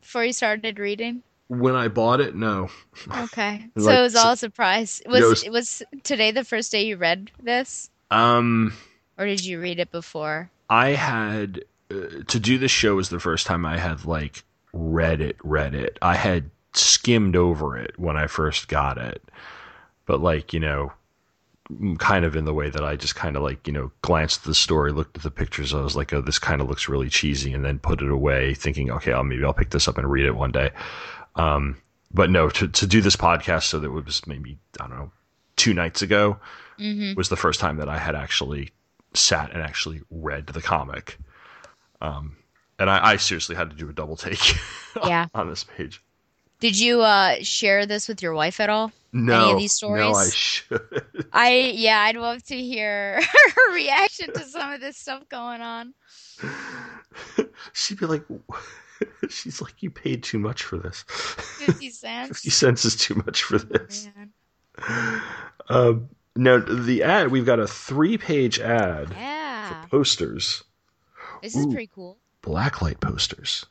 before you started reading? When I bought it, no. Okay. Like, (laughs) so it was all a surprise. Was Yeah, it was- it was today the first day you read this Um, or did you read it before? I had uh, to do the show was the first time I had like read it, read it. I had skimmed over it when I first got it, but like you know, kind of in the way that I just kind of like, you know, glanced at the story, looked at the pictures. I was like, oh, this kind of looks really cheesy and then put it away thinking, okay, I'll, maybe I'll pick this up and read it one day. Um, but no, to, to do this podcast, so that it was maybe, I don't know, two nights ago was the first time that I had actually sat and actually read the comic. Um, and I, I seriously had to do a double take (laughs) Yeah. on this page. Did you uh, share this with your wife at all? No, Any of these stories? no, I should. I yeah, I'd love to hear (laughs) her reaction to some of this stuff going on. She'd be like, (laughs) she's like, you paid too much for this. Fifty (laughs) cents. 50 cents is too much for this. Man. Um, now, the ad, we've got a three page ad Yeah, for posters, this is Ooh. pretty cool. blacklight posters.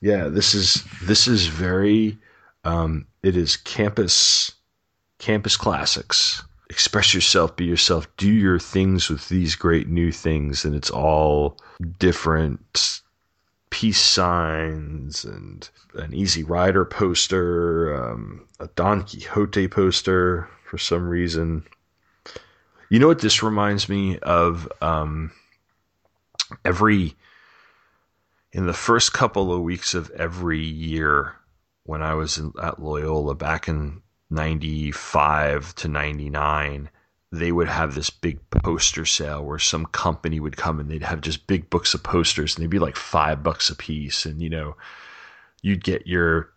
Yeah, this is this is very um, it is campus campus classics. Express yourself, be yourself, do your things with these great new things, and it's all different peace signs and an Easy Rider poster, um, a Don Quixote poster for some reason. You know what this reminds me of? Um, every in the first couple of weeks of every year when I was in, at Loyola back in 95 to 99 they would have this big poster sale where some company would come and they'd have just big books of posters and they'd be like 5 bucks a piece and you know you'd get your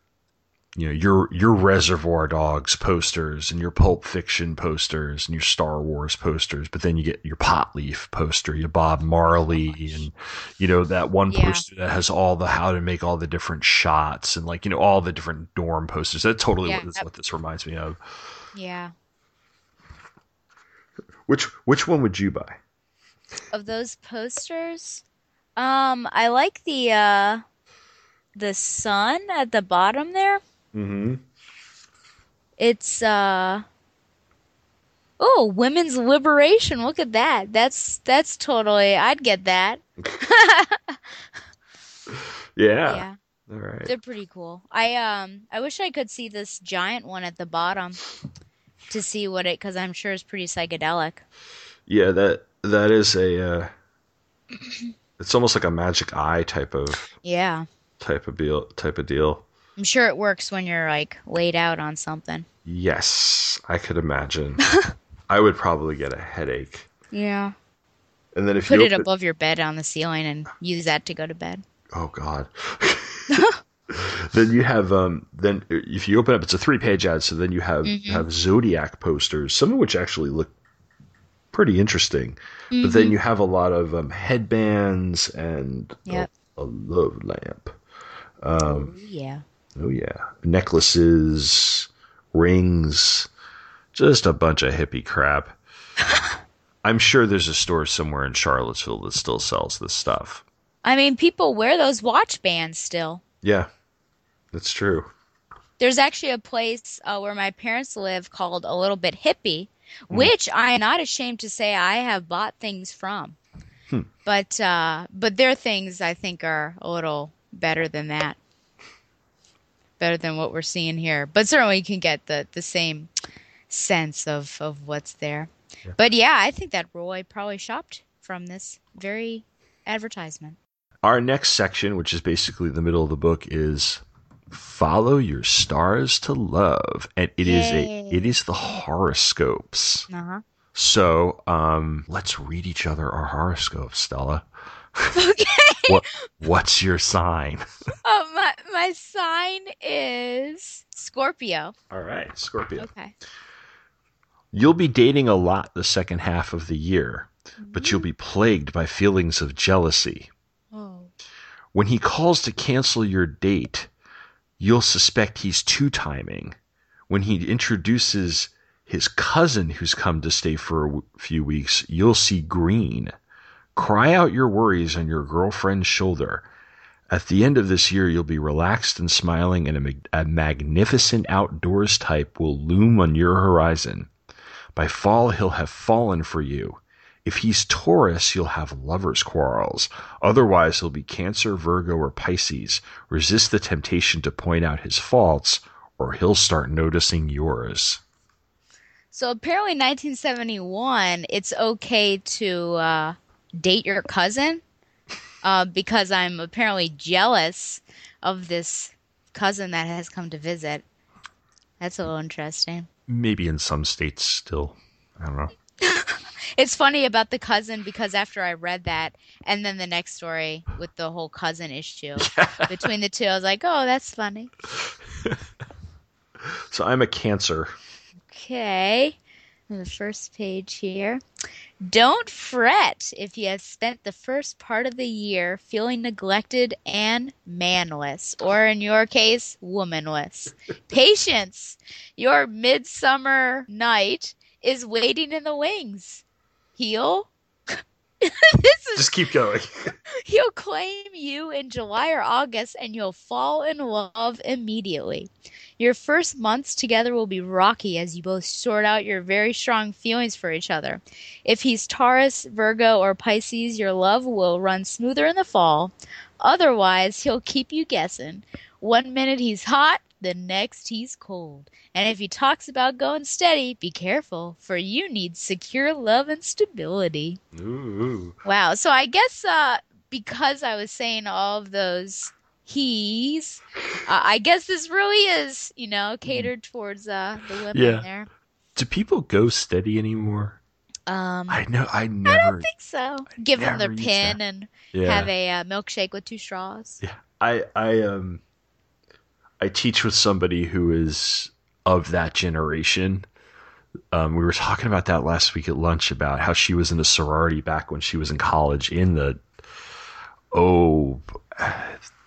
you know your your reservoir dogs posters and your pulp fiction posters and your star wars posters but then you get your pot leaf poster your bob marley and you know that one Yeah. poster that has all the how to make all the different shots and like you know all the different dorm posters that totally Yeah. what, is what this reminds me of Yeah, which which one would you buy of those posters, um, I like the uh, the sun at the bottom there. mm-hmm It's uh Oh, women's liberation. Look at that. That's that's totally I'd get that. (laughs) yeah, Yeah. all right They're pretty cool. I um I wish I could see this giant one at the bottom to see what it cuz I'm sure it's pretty psychedelic. yeah that that is a uh it's almost like a magic eye type of Yeah. type of deal type of deal I'm sure it works when you're like laid out on something. Yes, I could imagine. (laughs) I would probably get a headache. Yeah. And then if Put you it open- above your bed on the ceiling and use that to go to bed. oh god. (laughs) then you have um then if you open up it's a three page ad so then you have Mm-hmm. have zodiac posters some of which actually look pretty interesting but Mm-hmm. then you have a lot of um, headbands and a- Yep. a, love lamp Oh, yeah. oh yeah necklaces rings just a bunch of hippie crap (laughs) i'm sure there's a store somewhere in charlottesville that still sells this stuff I mean, people wear those watch bands still. yeah that's true There's actually a place uh, where my parents live called a little bit hippie, which I am not ashamed to say I have bought things from. But uh, but their things I think are a little better than that, better than what we're seeing here. But certainly you can get the the same sense of of what's there. But yeah, I think that Roy probably shopped from this very advertisement. Our next section, which is basically the middle of the book, is follow your stars to love, and it is a Yay. it is the horoscopes. Uh huh. So, um, let's read each other our horoscopes, Stella. Okay. (laughs) What what's your sign? (laughs) Oh, my my sign is Scorpio. All right, Scorpio. Okay. You'll be dating a lot the second half of the year, but you'll be plagued by feelings of jealousy. Oh. When he calls to cancel your date, you'll suspect he's two timing. When he introduces his cousin who's come to stay for a few weeks, you'll see green. Cry out your worries on your girlfriend's shoulder. At the end of this year, you'll be relaxed and smiling, and a, mag- a magnificent outdoors type will loom on your horizon. By fall, he'll have fallen for you. If he's Taurus, you'll have lovers' quarrels. Otherwise, he'll be Cancer, Virgo, or Pisces. Resist the temptation to point out his faults, or he'll start noticing yours. So apparently, 1971, it's okay to uh, date your cousin uh, because I'm apparently jealous of this cousin that has come to visit. That's a little interesting. Maybe in some states still. I don't know. (laughs) It's funny about the cousin because after I read that, and then the next story with the whole cousin issue (laughs) between the two, I was like, oh, that's funny. (laughs) So I'm a Cancer. Okay. On the first page here. Don't fret if you have spent the first part of the year feeling neglected and manless, or in your case, womanless. (laughs) Patience! Your midsummer night is waiting in the wings. He'll. (laughs) this is Just keep going. (laughs) He'll claim you in July or August and you'll fall in love immediately. Your first months together will be rocky as you both sort out your very strong feelings for each other. If he's Taurus, Virgo, or Pisces, your love will run smoother in the fall. Otherwise, he'll keep you guessing. One minute he's hot, the next he's cold. And if he talks about going steady, be careful, for you need secure love and stability. Ooh. Wow. So I guess uh, because I was saying all of those he's, uh, I guess this really is, you know, catered towards uh, the women Yeah. there. Do people go steady anymore? Um, I know. I know. I don't never. think so. Give them their pin and yeah. have a uh, milkshake with two straws. Yeah, I I um I teach with somebody who is of that generation. Um, we were talking about that last week at lunch about how she was in a sorority back when she was in college in the oh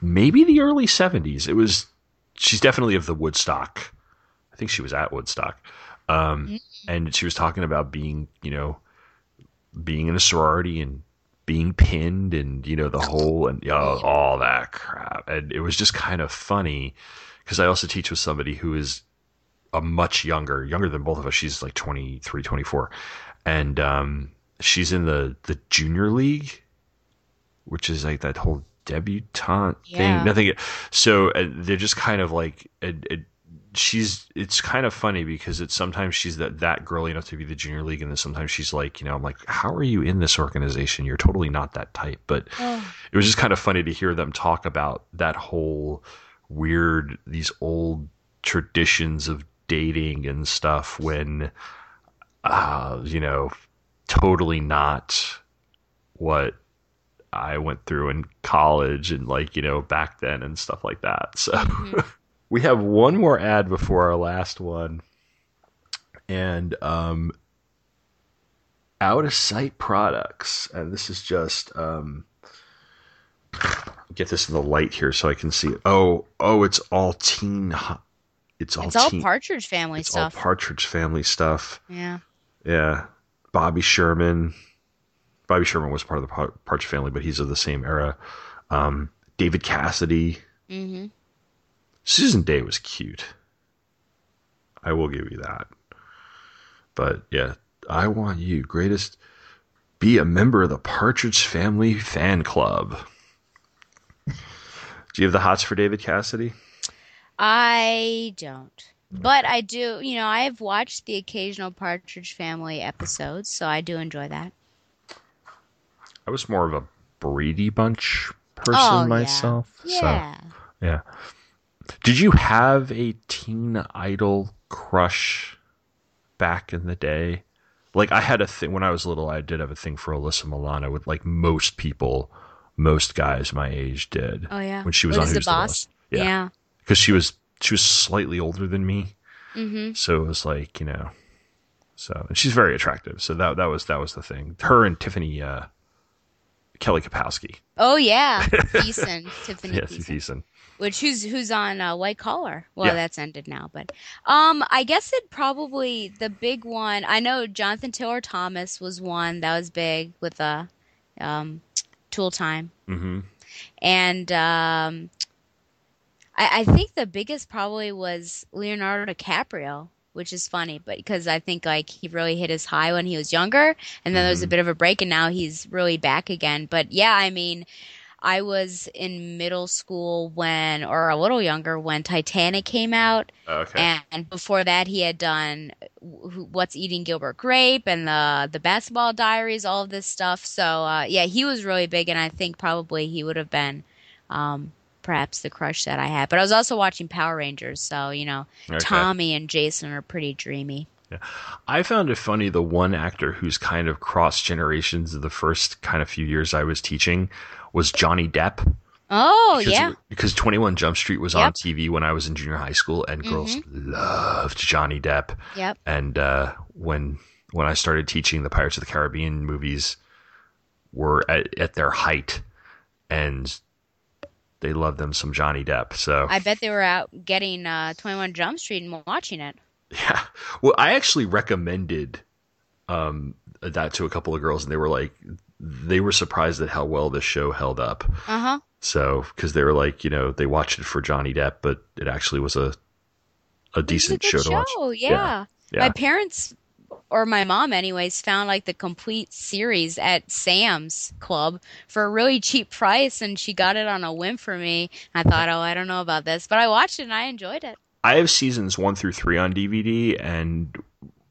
maybe the early seventies. It was she's definitely of the Woodstock. I think she was at Woodstock, um, and she was talking about being you know being in a sorority and being pinned and you know the whole and you know, all that crap. And it was just kind of funny because i also teach with somebody who is a much younger younger than both of us. She's like 23 24 and um she's in the the junior league which is like that whole debutante Yeah. thing nothing so uh, they're just kind of like it, it, she's it's kind of funny because it's sometimes she's that that girly enough to be the junior league and then sometimes she's like you know i'm like how are you in this organization? You're totally not that type but (sighs) Oh, it was just kind of funny to hear them talk about that whole weird these old traditions of dating and stuff when uh you know totally not what I went through in college and like you know back then and stuff like that. So (laughs) we have one more ad before our last one and um out of sight products and this is just um get this in the light here so I can see it. Oh, oh, it's all teen. It's all it's all teen. Partridge Family it's stuff. all Partridge Family stuff. yeah. Yeah, Bobby Sherman. Bobby Sherman was part of the Par- Partridge Family, but he's of the same era. Um, David Cassidy. hmm Susan Dey was cute. I will give you that. But yeah, I want you, greatest. Be a member of the Partridge Family fan club. Do you have the hots for David Cassidy? I don't. But I do, you know, I have watched the occasional Partridge Family episodes, so I do enjoy that. I was more of a Brady Bunch person Oh, myself. Yeah. So, yeah. Did you have a teen idol crush back in the day? Like I had a thing when I was little. I did have a thing for Alyssa Milano, with like most people, most guys my age did. Oh yeah. when she was What on Who's the boss? Yeah. Yeah. because she was she was slightly older than me, hmm so it was like you know, so and she's very attractive. So that that was that was the thing. Her and Tiffany uh, Kelly Kapowski, Oh yeah. (laughs) Thiessen, Tiffany yeah, Thiessen. Thiessen. Which who's who's on uh, White Collar? Well, Yeah. that's ended now, but um, I guess it probably the big one. I know Jonathan Taylor Thomas was one that was big with uh, um, Tool Time, mm-hmm. and um, I, I think the biggest probably was Leonardo DiCaprio, which is funny, but because I think like he really hit his high when he was younger, and then there was a bit of a break, and now he's really back again. But yeah, I mean, I was in middle school when, or a little younger, when Titanic came out. Okay. And before that, he had done What's Eating Gilbert Grape and the the Basketball Diaries, all of this stuff. So uh, yeah, he was really big, and I think probably he would have been um, perhaps the crush that I had. But I was also watching Power Rangers, so you know, Okay. Tommy and Jason are pretty dreamy. I found it funny the one actor who's kind of crossed generations of the first kind of few years I was teaching was Johnny Depp. Oh Because, yeah, because 21 Jump Street was on Yep. Mm-hmm. TV when I was in junior high school and girls loved Johnny Depp. yep. And uh, when when I started teaching, the Pirates of the Caribbean movies were at, at their height, and they loved them some Johnny Depp. So I bet they were out getting uh, Twenty One Jump Street and watching it. Yeah, well, I actually recommended um, that to a couple of girls, and they were like, they were surprised at how well this show held up. Uh huh. So because they were like, you know, they watched it for Johnny Depp, but it actually was a a decent show, to watch. Yeah. Yeah. My parents or my mom anyways found like the complete series at Sam's Club for a really cheap price and she got it on a whim for me. I thought, "Oh, I don't know about this." But I watched it and I enjoyed it. I have seasons one through three on DVD, and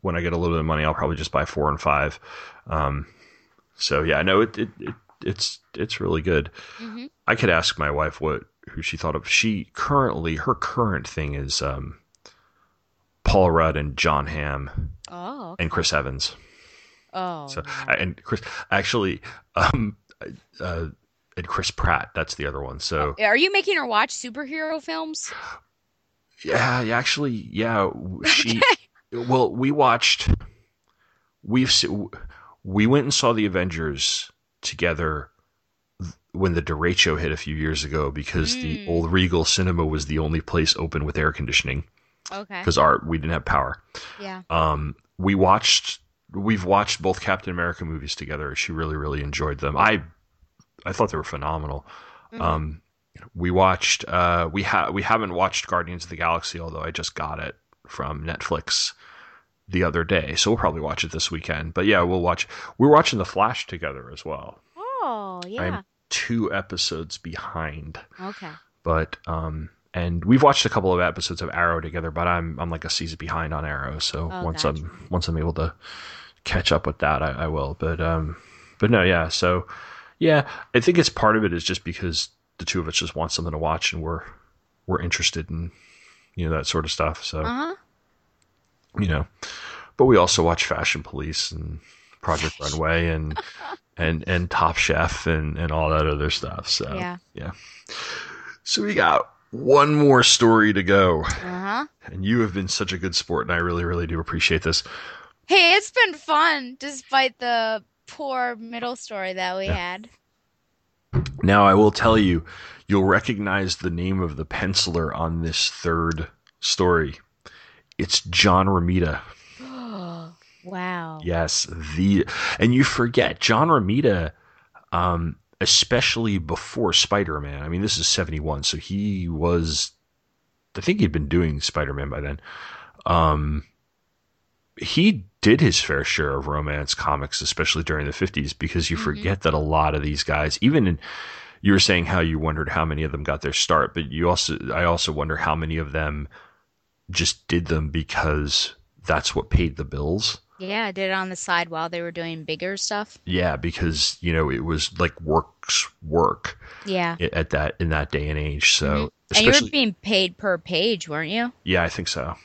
when I get a little bit of money, I'll probably just buy four and five. Um, so yeah, no, it, it, it it's it's really good. hmm I could ask my wife what who she thought of. She currently her current thing is um, Paul Rudd and Jon Hamm Oh. okay. and Chris Evans. Oh. So and Chris actually um, uh, and Chris Pratt. That's the other one. So Are you making her watch superhero films? Yeah, actually, yeah. (laughs) She, well, we watched. We've we went and saw the Avengers together when the derecho hit a few years ago because the Mm. old Regal Cinema was the only place open with air conditioning Okay. because our we didn't have power. Yeah. Um, we watched. We've watched both Captain America movies together. She really, really enjoyed them. I, I thought they were phenomenal. Mhm. Um, we watched. Uh, we have we haven't watched Guardians of the Galaxy, although I just got it from Netflix the other day, so we'll probably watch it this weekend. But yeah, we'll watch. We're watching The Flash together as well. Oh, yeah. I'm two episodes behind, Okay. but um, and we've watched a couple of episodes of Arrow together, but I'm I'm like a season behind on Arrow, so Oh, once gotcha. I'm once I'm able to catch up with that, I, I will. But um, but no, yeah. So yeah, I think it's part of it is just because the two of us just want something to watch, and we're we're interested in you know that sort of stuff. So Uh-huh. you know, but we also watch Fashion Police and Project (laughs) Runway and and and Top Chef and and all that other stuff. So Yeah. yeah. So we got one more story to go, Uh-huh. and you have been such a good sport, and I really really do appreciate this. Hey, it's been fun despite the poor middle story that we Yeah. had. Now I will tell you, you'll recognize the name of the penciler on this third story. It's John Romita. (gasps) wow. Yes, the and you forget John Romita, um, especially before Spider Man. I mean, this is seventy one, so he was. I think he'd been doing Spider Man by then. Um, he did his fair share of romance comics, especially during the fifties, because you Mhm. forget that a lot of these guys, even in you were saying how you wondered how many of them got their start, but you also I also wonder how many of them just did them because that's what paid the bills. Yeah, I did it on the side while they were doing bigger stuff. Yeah, because you know it was like works work Yeah. at that in that day and age. So Mhm. And you were being paid per page, weren't you? yeah, I think so.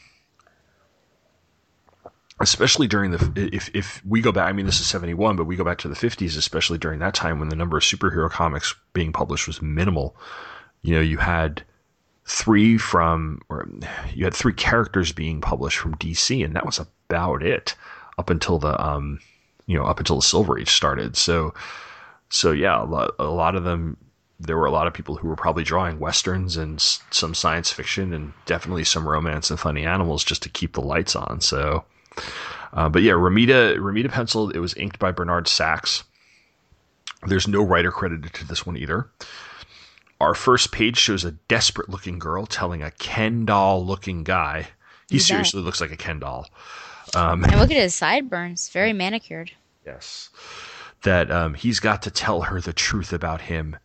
Especially during the if if we go back, I mean this is seventy one, but we go back to the fifties, especially during that time when the number of superhero comics being published was minimal. You know, you had three from or you had three characters being published from DC, and that was about it up until the um you know up until the Silver Age started. So so yeah, a lot, a lot of them. There were a lot of people who were probably drawing westerns and some science fiction and definitely some romance and funny animals just to keep the lights on. So, uh, but yeah, Romita Romita penciled. It was inked by Bernard Sachs. There's no writer credited to this one either. Our first page shows a desperate looking girl telling a Ken doll looking guy. He You bet. seriously looks like a Ken doll. Um, And look at his sideburns, very manicured. Yes. That um, he's got to tell her the truth about him.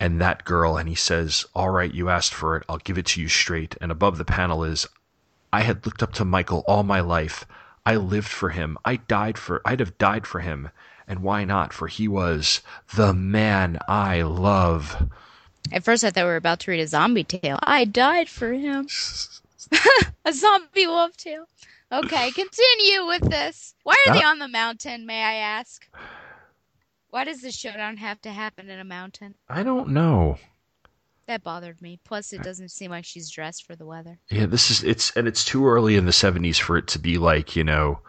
and that girl, and he says, All right, you asked for it. I'll give it to you straight. And above the panel is, I had looked up to Michael all my life. I lived for him. I died for, I'd have died for him. And why not? For he was the man I love. At first, I thought we were about to read a zombie tale. I died for him. (laughs) a zombie wolf tale. Okay, continue with this. Why are they on the mountain, may I ask? Why does the showdown have to happen in a mountain? I don't know. That bothered me. Plus, it doesn't seem like she's dressed for the weather. Yeah, this is it's and it's too early in the seventies for it to be like you know,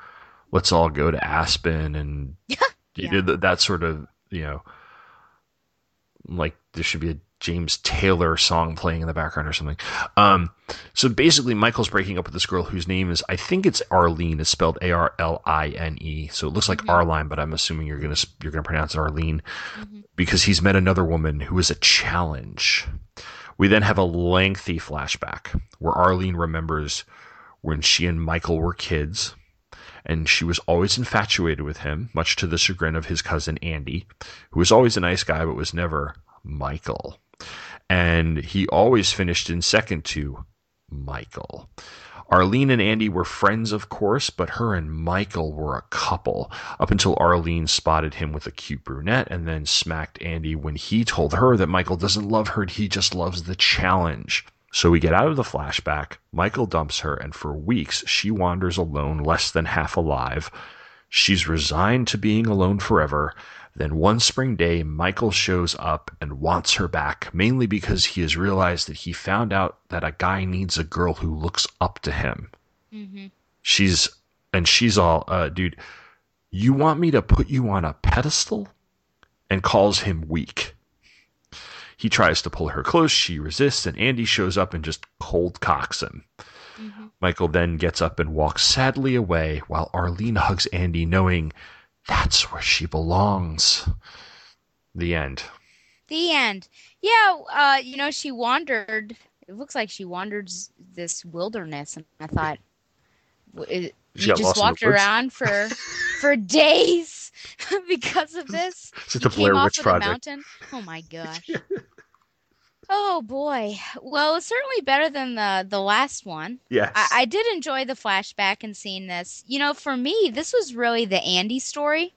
let's all go to Aspen and (laughs) you Yeah. know, that, that sort of you know, like there should be a James Taylor song playing in the background or something. Um, so basically, Michael's breaking up with this girl whose name is I think it's Arlene. It's spelled A R L I N E. So it looks like Arline, but I'm assuming you're gonna you're gonna pronounce it Arlene because he's met another woman who is a challenge. We then have a lengthy flashback where Arlene remembers when she and Michael were kids, and she was always infatuated with him, much to the chagrin of his cousin Andy, who was always a nice guy but was never Michael. And he always finished in second to Michael. Arlene and Andy were friends, of course, but her and Michael were a couple up until Arlene spotted him with a cute brunette and then smacked Andy when he told her that Michael doesn't love her, he just loves the challenge. So we get out of the flashback, Michael dumps her, and for weeks she wanders alone, less than half alive. She's resigned to being alone forever. Then one spring day, Michael shows up and wants her back, mainly because he has realized that he found out that a guy needs a girl who looks up to him. She's, and she's all, uh, dude, you want me to put you on a pedestal? And calls him weak. He tries to pull her close, she resists, and Andy shows up and just cold cocks him. Michael then gets up and walks sadly away while Arlene hugs Andy, knowing that's where she belongs. The end. The end. Yeah, uh, you know, she wandered. It looks like she wandered this wilderness, and I thought, it, She you just lost in the walked around for (laughs) for days (laughs) because of this. It's You the came Blair off Witch Project. the mountain. Oh my gosh. (laughs) oh boy. Well, it's certainly better than the the last one. Yes. I, I did enjoy the flashback and seeing this. You know, for me, this was really the Andy story.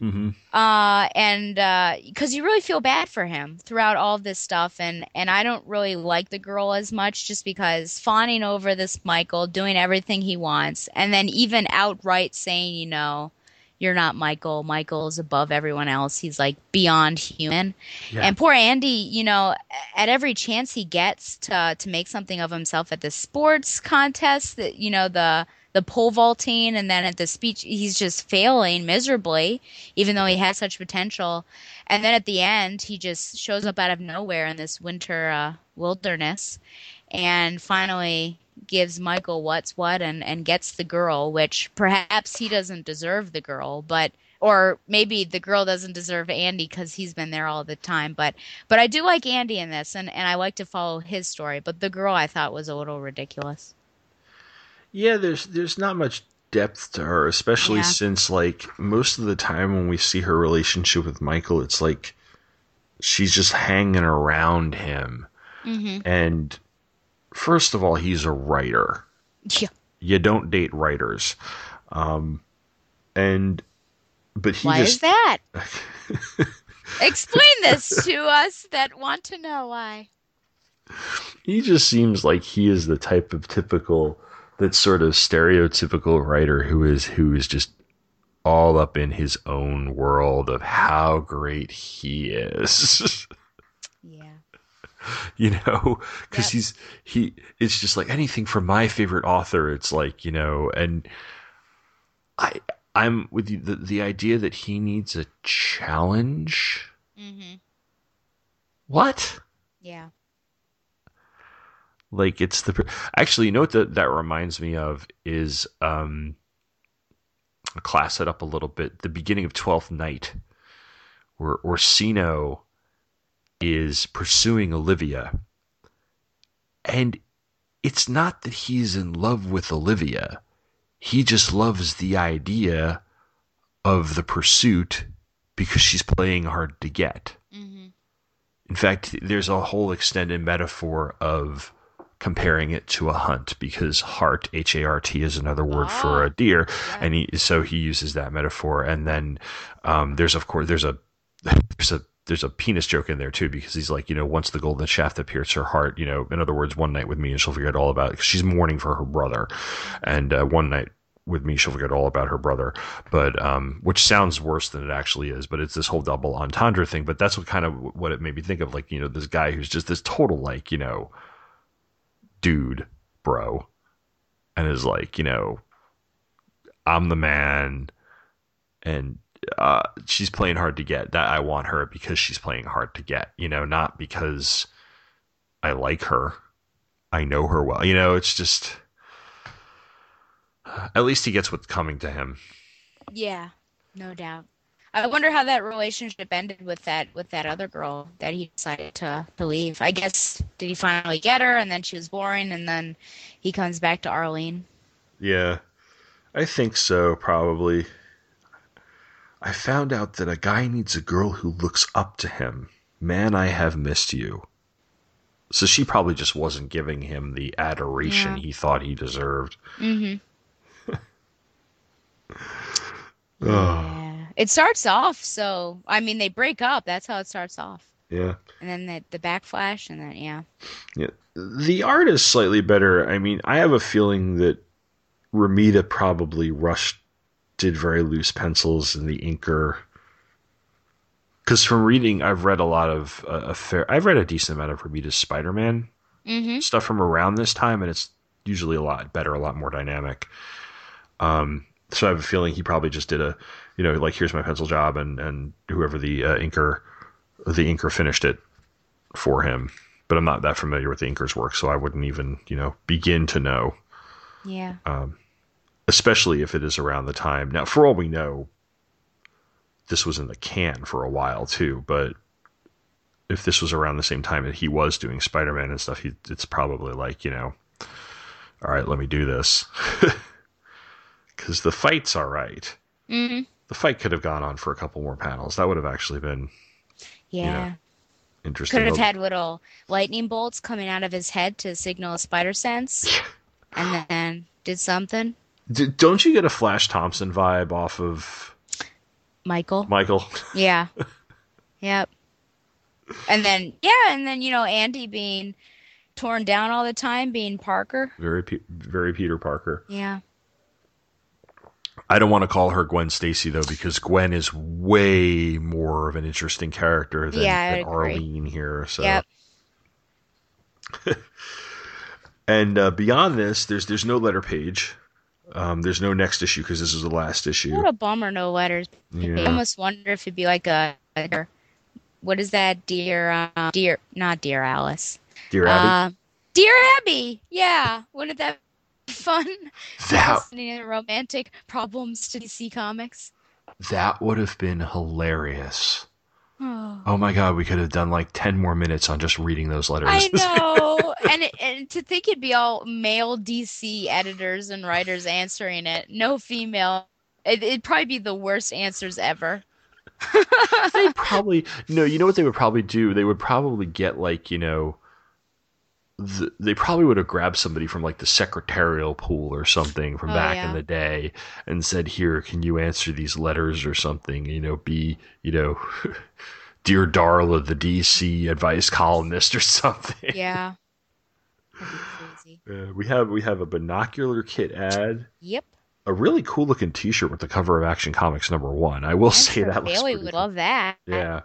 Mm-hmm. Uh, and because you really feel bad for him throughout all of this stuff, and and I don't really like the girl as much, just because fawning over this Michael, doing everything he wants, and then even outright saying, you know, you're not Michael. Michael is above everyone else. He's like beyond human. Yeah. And poor Andy, you know, at every chance he gets to to make something of himself at the sports contest, that you know the the pole vaulting, and then at the speech, he's just failing miserably, even though he has such potential. And then at the end, he just shows up out of nowhere in this winter uh, wilderness, and finally gives Michael what's what and and gets the girl, which perhaps he doesn't deserve the girl, but or maybe the girl doesn't deserve Andy because he's been there all the time. But but I do like Andy in this, and and I like to follow his story. But the girl I thought was a little ridiculous. Yeah, there's there's not much depth to her, especially Yeah. since like most of the time when we see her relationship with Michael, it's like she's just hanging around him. Mm-hmm. And first of all, he's a writer. Yeah. You don't date writers. Um, and but he Why just is that? (laughs) Explain this to us that want to know why. he just seems like he is the type of typical that sort of stereotypical writer who is who is just all up in his own world of how great he is. (laughs) (laughs) you know because he's he it's just like anything from my favorite author it's like you know and i i'm with you the, the idea that he needs a challenge Mm-hmm. what Yeah. like it's the actually you know what that that reminds me of is um class it up a little bit the beginning of 12th night where orsino is pursuing olivia. And it's not that he's in love with olivia. He just loves the idea of the pursuit because she's playing hard to get. Mm-hmm. In fact, there's a whole extended metaphor of comparing it to a hunt because hart H A R T is another word for a deer, and he so he uses that metaphor. And then um, there's of course there's a (laughs) there's a there's a penis joke in there too because he's like you know once the golden shaft appears her heart you know in other words one night with me and she'll forget all about it 'cause she's mourning for her brother. And uh, one night with me she'll forget all about her brother. But um which sounds worse than it actually is but it's this whole double entendre thing. But that's what kind of what it made me think of like you know this guy who's just this total like you know dude bro. And is like you know i'm the man and uh, she's playing hard to get. That I want her because she's playing hard to get. You know, not because I like her. I know her well. You know, it's just. At least he gets what's coming to him. Yeah, no doubt. I wonder how that relationship ended with that with that other girl that he decided to to leave. I guess did he finally get her and then she was boring and then he comes back to Arlene. Yeah, I think so. Probably. I found out that a guy needs a girl who looks up to him. Man, I have missed you. So she probably just wasn't giving him the adoration Yeah. he thought he deserved. Mm-hmm. (laughs) Oh, Yeah. It starts off so I mean they break up. That's how it starts off. yeah. And then the the backflash and then yeah. Yeah. The art is slightly better. I mean, I have a feeling that Romita probably rushed, did very loose pencils, and the inker. Because from reading, I've read a lot of uh, a fair. I've read a decent amount of Romita's Spider-Man Mm-hmm. stuff from around this time, and it's usually a lot better, a lot more dynamic. Um, so I have a feeling he probably just did a, you know, like here's my pencil job, and and whoever the uh, inker, the inker finished it for him. But I'm not that familiar with the inker's work, so I wouldn't even, you know, begin to know, Yeah. Especially if it is around the time. Now, for all we know, this was in the can for a while too, but if this was around the same time that he was doing Spider-Man and stuff, he, it's probably like, you know, all right, let me do this. (laughs) Because the fight's all right. Mm-hmm. The fight could have gone on for a couple more panels. That would have actually been Yeah. interesting. Could have had little lightning bolts coming out of his head to signal a spider sense. (laughs) and then did something. D- don't you get a Flash Thompson vibe off of Michael. Michael? (laughs) Yeah. yep. And then yeah, and then you know Andy being torn down all the time, being Parker. very, Pe- very Peter Parker. Yeah. I don't want to call her Gwen Stacy though, because Gwen is way more of an interesting character than, Yeah, than. Arlene here. So, Yep. (laughs) and uh, beyond this, there's there's no letter page. Um, there's no next issue because this is the last issue. What a bummer, no letters. I almost wonder if it'd be like a, what is that, dear, uh, dear, not dear Alice, Dear Abby, uh, dear Abby. Yeah, wouldn't that be fun? (laughs) that (laughs) romantic problems to DC Comics. that would have been hilarious. Oh. Oh my god, we could have done like ten more minutes on just reading those letters. I (laughs) know, and it, and to think it'd be all male DC editors and writers answering it, no female. It, it'd probably be the worst answers ever. (laughs) they probably no. You know what they would probably do? They would probably get like you know. The, they probably would have grabbed somebody from like the secretarial pool or something from Oh, back yeah. in the day and said, "Here, can you answer these letters or something? You know, be you know, (laughs) dear Darla, the DC advice columnist or (laughs) something." Yeah. (laughs) That'd be crazy. Uh, we have we have a binocular kit ad, Yep. a really cool looking T-shirt with the cover of Action Comics number one. I will I'm say sure that looks Bailey would cool. love that. Yeah.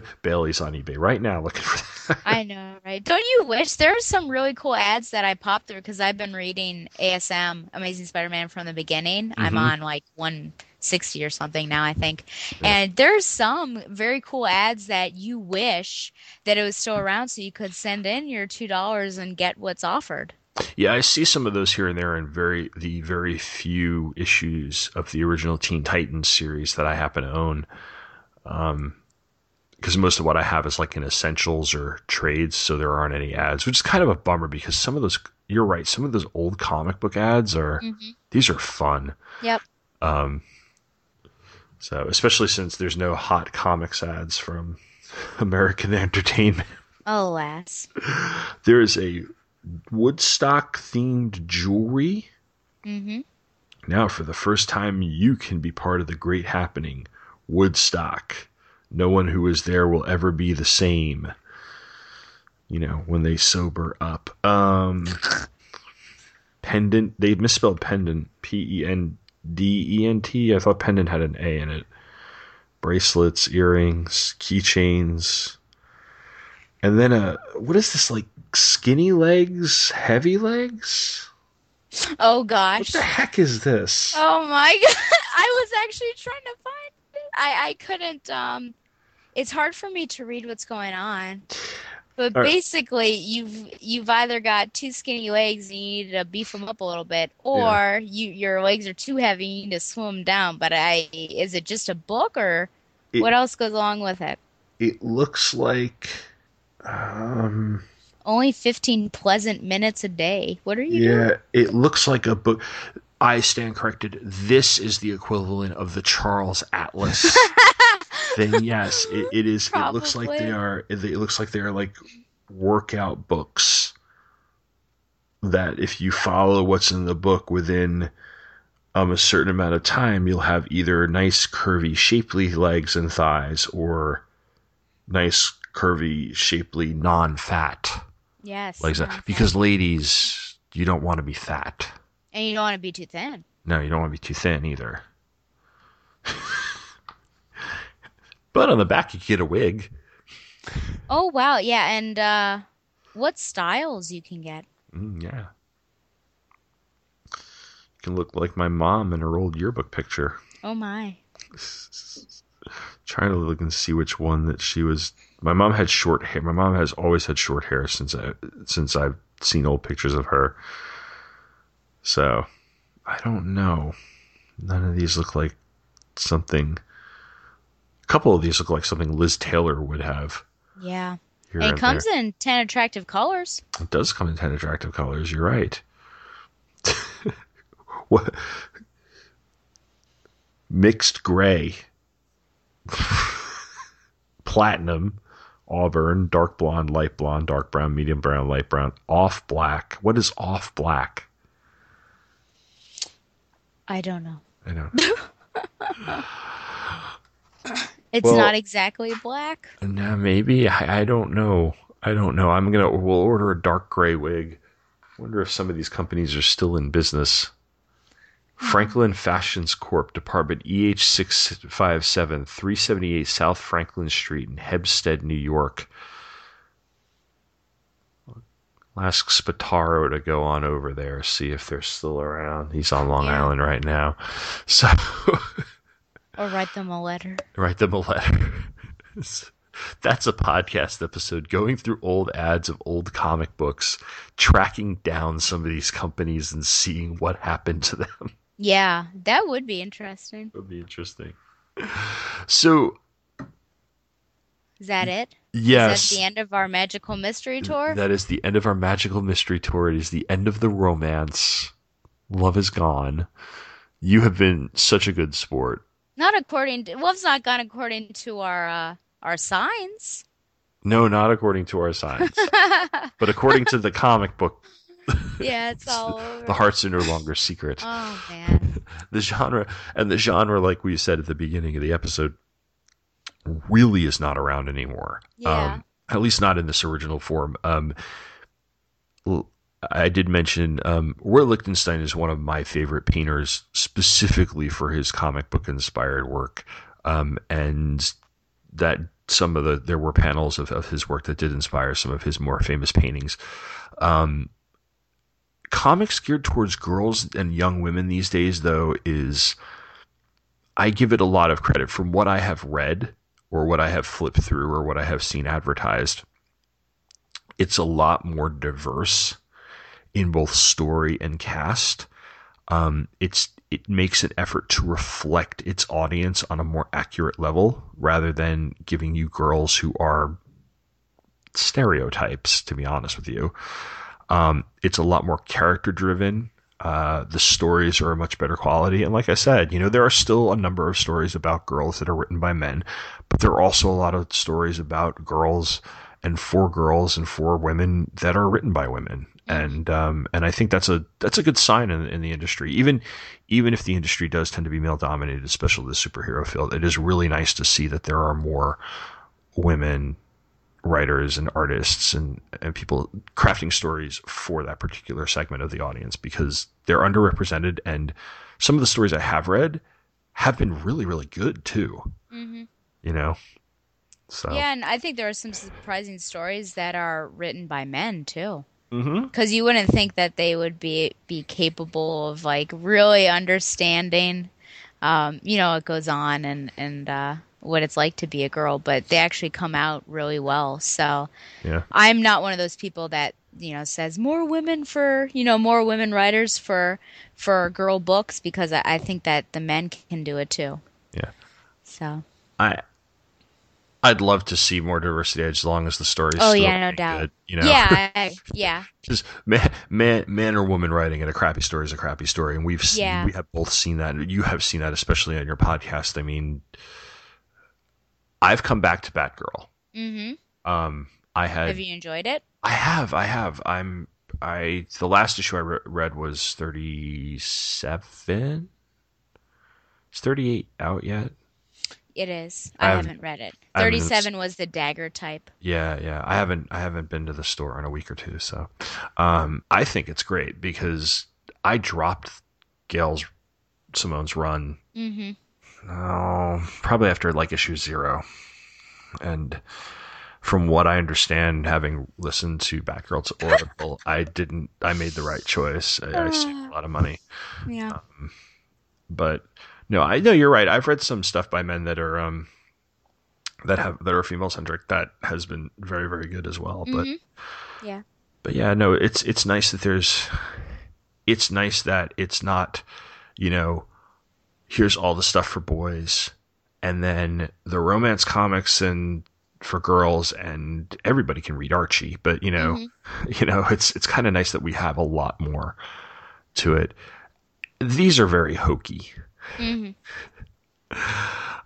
Ba- Bailey's on eBay right now looking for that. I know, right? Don't you wish there are some really cool ads that I popped through because I've been reading ASM, Amazing Spider-Man from the beginning. I'm Mhm. on like 160 or something now, I think. Yeah. And there's some very cool ads that you wish that it was still around so you could send in your two dollars and get what's offered. Yeah, I see some of those here and there in very the very few issues of the original Teen Titans series that I happen to own. Um, because most of what I have is like in essentials or trades, so there aren't any ads, which is kind of a bummer because some of those you're right, some of those old comic book ads are Mhm. these are fun. Yep. Um, so especially since there's no hot comics ads from (laughs) American entertainment. Alas. There is a Woodstock themed jewelry. Mm-hmm. Now, for the first time, you can be part of the great happening, Woodstock. No one who is there will ever be the same. You know, when they sober up. Um, pendant, they misspelled pendant, P E N D E N T. I thought pendant had an A in it. Bracelets, earrings, keychains. And then, uh, what is this, like skinny legs, heavy legs? Oh gosh. What the heck is this? Oh my (laughs) god. I was actually trying to find. I, I couldn't um it's hard for me to read what's going on. But right. basically you've you've either got two skinny legs and you need to beef them up a little bit or Yeah. you your legs are too heavy and you need to swim down. But I is it just a book or It- what else goes along with it? It looks like, um, Only 15 pleasant minutes a day. What are you yeah, it looks like a book. I stand corrected. This is the equivalent of the Charles Atlas (laughs) thing. Yes, it, it is. It looks like they are. It looks like they are like workout books. That if you follow what's in the book within um, a certain amount of time, you'll have either nice, curvy, shapely legs and thighs, or nice, curvy, shapely, non-fat yes. legs. not Because ladies, you don't want to be fat. And you don't want to be too thin. No, you don't want to be too thin either. (laughs) but on the back, you get a wig. Oh wow, yeah, and uh what styles you can get. Mm, yeah. You can look like my mom in her old yearbook picture. Oh my. Trying to look and see which one that she was. My mom had short hair. My mom has always had short hair since I since I've seen old pictures of her. So, I don't know. None of these look like something. A couple of these look like something Liz Taylor would have. Yeah. Here And and it comes there. in 10 attractive colors. It does come in ten attractive colors. You're right. (laughs) what? Mixed gray, (laughs) platinum, auburn, dark blonde, light blonde, dark brown, medium brown, light brown, off black. What is off black? I don't know. I don't. (laughs) It's Well- not exactly black. no, maybe I, I don't know. I don't know. I'm gonna. We'll order a dark gray wig. Wonder if some of these companies are still in business. Franklin Fashions Corp. Department EH 657 378 South Franklin Street in Hempstead, New York. I'll ask Spataro to go on over there, see if they're still around. He's on Long Yeah. Island right now. (laughs) So Or write them a letter. write them a letter. (laughs) That's a podcast episode going through old ads of old comic books, tracking down some of these companies and seeing what happened to them. (laughs) Yeah, that would be interesting. That would be interesting. So, Is that it? Yes, Is that the end of our magical mystery tour? that is the end of our magical mystery tour. It is the end of the romance. Love is gone. You have been such a good sport. Not according to Love's not gone according to our uh our signs. No, not according to our signs, (laughs) but according to the comic book, yeah, it's (laughs) all over. the hearts are no longer secret. Oh man. (laughs) the genre and the genre like we said at the beginning of the episode really is not around anymore. Yeah. um at least not in this original form. Um i did mention um roy lichtenstein is one of my favorite painters specifically for his comic book inspired work. Um and that some of the there were panels of, of his work that did inspire some of his more famous paintings. Um comics geared towards girls and young women these days though is i give it a lot of credit. From what i have read or what i have flipped through or what i have seen advertised it's a lot more diverse in both story and cast um, it's it makes an effort to reflect its audience on a more accurate level rather than giving you girls who are stereotypes to be honest with you um, it's a lot more character driven. Uh, the stories are a much better quality. And like I said, you know, there are still a number of stories about girls that are written by men, but there are also a lot of stories about girls and for girls and for women that are written by women. And, um, and I think that's a, that's a good sign in, in the industry. Even, even if the industry does tend to be male dominated, especially the superhero field, it is really nice to see that there are more women writers and artists and, and people crafting stories for that particular segment of the audience because they're underrepresented and some of the stories I have read have been really, really good too. You know? So Yeah, and I think there are some surprising stories that are written by men too. Because you wouldn't think that they would be be capable of like really understanding, um, you know, what goes on and and uh, what it's like to be a girl, but they actually come out really well. So yeah. I'm not one of those people that you know says more women for you know more women writers for for girl books because I, I think that the men can do it too. Yeah. So I I'd love to see more diversity as long as the story's oh still yeah, no doubt. good, you know? Yeah, I, (laughs) I- yeah. just man, man, man or woman writing in a crappy story is a crappy story, and we've seen, Yeah. we have both seen that. You have seen that, especially on your podcast. I mean, I've come back to Batgirl. Mm-hmm. Um, I had, Have you enjoyed it? I have, I have. I'm, I the last issue I re- read was thirty seven. Is thirty eight out yet? It is. I I, haven't- haven't read it. Thirty-seven was the dagger type. Yeah, yeah. I haven't I haven't been to the store in a week or two, so um, I think it's great because I dropped Gail's Simone's run hmm oh, probably after like issue zero, and from what I understand, having listened to Batgirl to Oracle, (laughs) I didn't. I made the right choice. I, I saved a lot of money, Yeah. but no, I know you're right. I've read some stuff by men that are um that have that are female centric that has been very very good as well, but. Mhm. Yeah. but yeah, no, it's it's nice that there's it's nice that it's not, you know, here's all the stuff for boys and then the romance comics and for girls and everybody can read Archie, but you know, (laughs) you know, it's it's kind of nice that we have a lot more to it. These are very hokey. hmm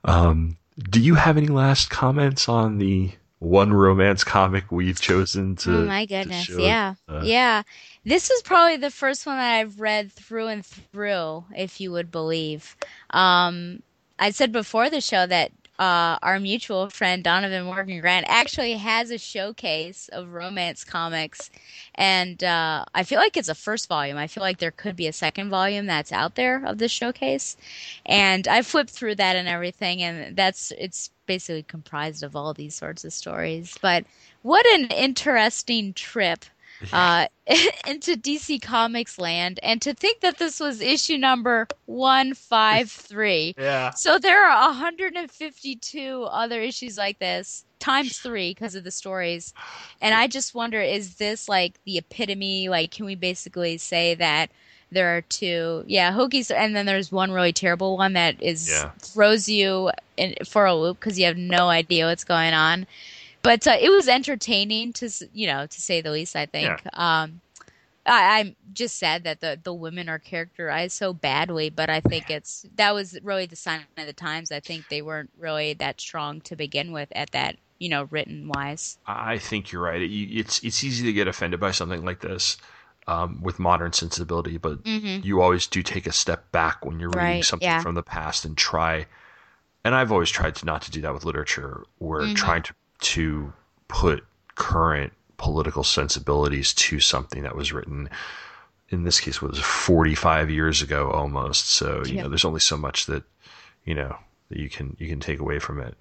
Um, do you have any last comments on the one romance comic we've chosen to? oh my goodness. Yeah. Uh, yeah. This is probably the first one that I've read through and through, if you would believe. Um, I said before the show that uh, our mutual friend Donovan Morgan Grant actually has a showcase of romance comics, and uh, I feel like it's a first volume. I feel like there could be a second volume that's out there of this showcase, and I flipped through that and everything, and that's it's basically comprised of all these sorts of stories. But what an interesting trip uh, (laughs) into DC Comics land, and to think that this was issue number one five three. Yeah. So there are 152 other issues like this times three because of the stories, and I just wonder: is this like the epitome? Like, can we basically say that? There are two, yeah, hokey, and then there's one really terrible one that is Yeah. throws you in, for a loop because you have no idea what's going on. But uh, it was entertaining to, you know, to say the least. I think. Um, I, I'm just sad that the the women are characterized so badly, but I think it's that was really the sign of the times. I think they weren't really that strong to begin with at that, you know, written wise. I think you're right. It, it's it's easy to get offended by something like this um, with modern sensibility, but Mhm. you always do take a step back when you're reading Right, something yeah. from the past and try. And I've always tried to not to do that with literature. We're Mm-hmm. trying to to put current political sensibilities to something that was written. In this case, was 45 years ago almost. So you know, there's only so much that you know that you can you can take away from it.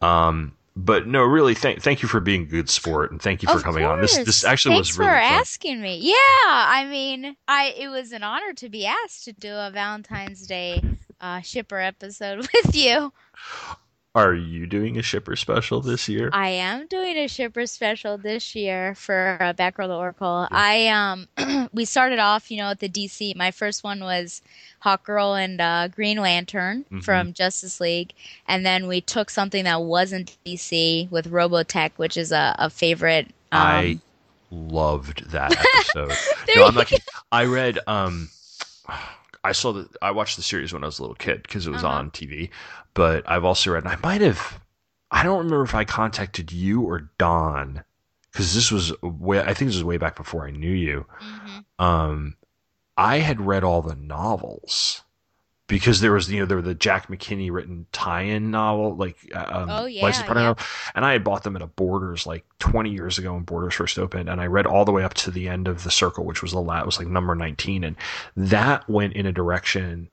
Um, but no, really, thank thank you for being a good sport and thank you for Of coming on. This this actually Thanks was really for fun. asking me. Yeah, I mean, I it was an honor to be asked to do a Valentine's Day uh, shipper episode (laughs) with you. Are you doing a shipper special this year? I am doing a shipper special this year for uh, Batgirl to Oracle. I um (clears throat) we started off, you know, at the DC. My first one was Hawkgirl and uh, Green Lantern Mhm. from Justice League, and then we took something that wasn't DC with Robotech, which is a, a favorite. Um, I loved that (laughs) episode. No, I'm not kidding. I read um I saw the I watched the series when I was a little kid because it was Uh-huh. on TV. But I've also read, and I might have, I don't remember if I contacted you or Don because this was way. I think this was way back before I knew you. hmm Um, I had read all the novels because there was you know there were the Jack McKinney written tie-in novel like uh, um, Oh, yeah, License Party yeah. novel, and I had bought them at a Borders like 20 years ago when Borders first opened, and I read all the way up to the end of the Circle, which was the last was like number 19, and that went in a direction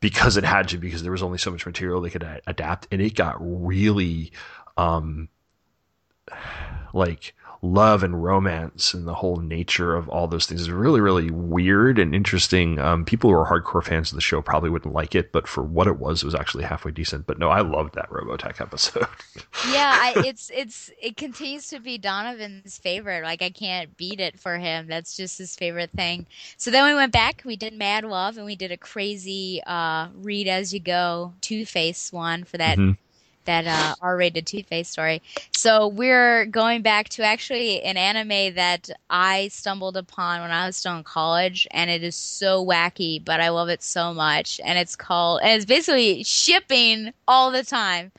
because it had to because there was only so much material they could a- adapt, and it got really um (sighs) like love and romance and the whole nature of all those things is really really weird and interesting um, people who are hardcore fans of the show probably wouldn't like it but for what it was it was actually halfway decent but no i loved that robotech episode (laughs) Yeah, I, it's it's it continues to be Donovan's favorite. Like I can't beat it for him. That's just his favorite thing. So then we went back. We did Mad Love, and we did a crazy uh, read as you go Two Face one for that Mhm. That uh, R-rated Face story. So we're going back to actually an anime that I stumbled upon when I was still in college, and it is so wacky, but I love it so much. And it's called, and it's basically shipping all the time.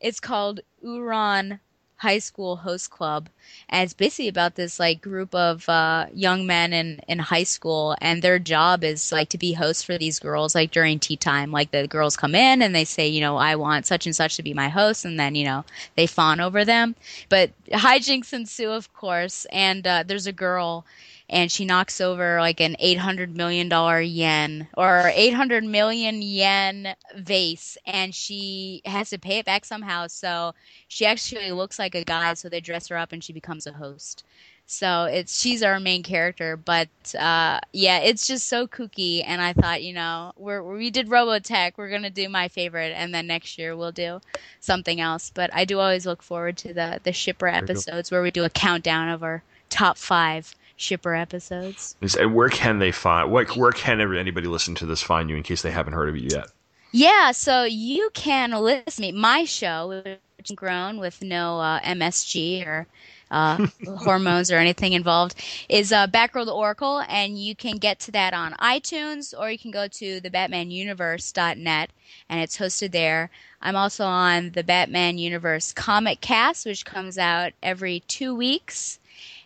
It's called Ouran High School Host Club, and it's basically about this like group of uh, young men in in high school, and their job is like to be hosts for these girls, like during tea time. Like the girls come in and they say, you know, I want such and such to be my host, and then you know they fawn over them. But hijinks ensue, of course, and uh, there's a girl. And she knocks over like an eight hundred million dollar yen or eight hundred million yen vase, and she has to pay it back somehow. So she actually looks like a guy, so they dress her up and she becomes a host. So it's she's our main character, but uh, yeah, it's just so kooky. And I thought, you know, we're we did Robotech, we're gonna do my favorite, and then next year we'll do something else. But I do always look forward to the the shipper episodes where we do a countdown of our top five shipper episodes. And where can they find what where can anybody listen to this find you in case they haven't heard of you yet Yeah, so you can listen to me. My show, which grown with no uh, MSG or uh, (laughs) hormones or anything involved, is uh, Batgirl to Oracle, and you can get to that on iTunes or you can go to the BatmanUniverse.net, and it's hosted there. I'm also on the Batman Universe Comic Cast, which comes out every two weeks,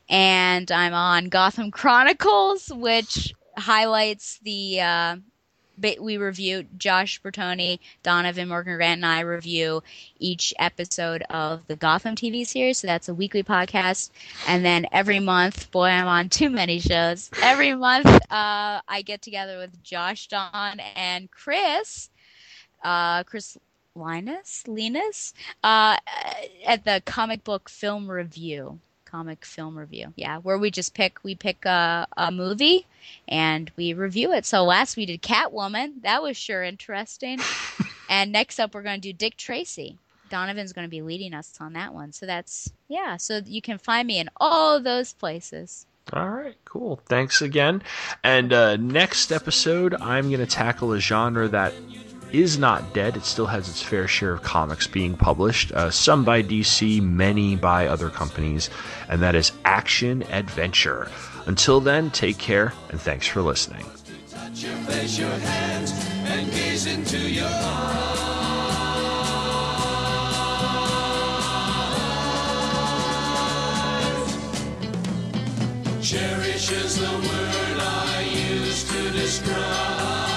and I'm on Gotham Chronicles, which highlights the. Uh, we review Josh Bertoni, Donovan Morgan Grant, and I review each episode of the Gotham TV series. So that's a weekly podcast. And then every month, boy, I'm on too many shows. Every month, uh, I get together with Josh, Don, and Chris. Uh, Chris Linus, Linus, uh, at the comic book film review. Comic film review, yeah, where we just pick we pick a, a movie and we review it. So last we did Catwoman, that was sure interesting. (laughs) and next up, we're going to do Dick Tracy. Donovan's going to be leading us on that one. So that's yeah. So you can find me in all those places. All right, cool. Thanks again. And uh, next episode, I'm going to tackle a genre that is not dead. It still has its fair share of comics being published, uh, some by DC, many by other companies, and that is action adventure. Until then, take care and thanks for listening. Touch your face, your hands, and gaze into your eyes. Cherish is the word I use to describe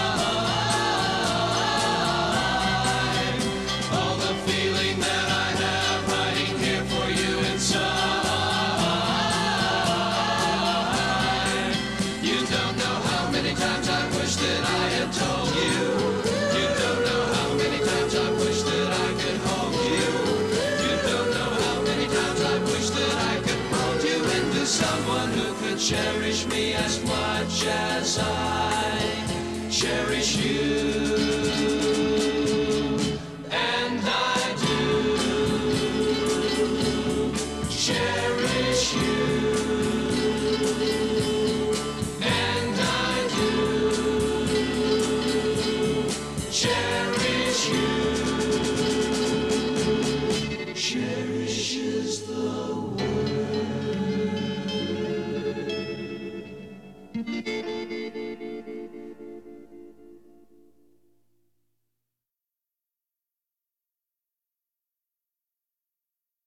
cherish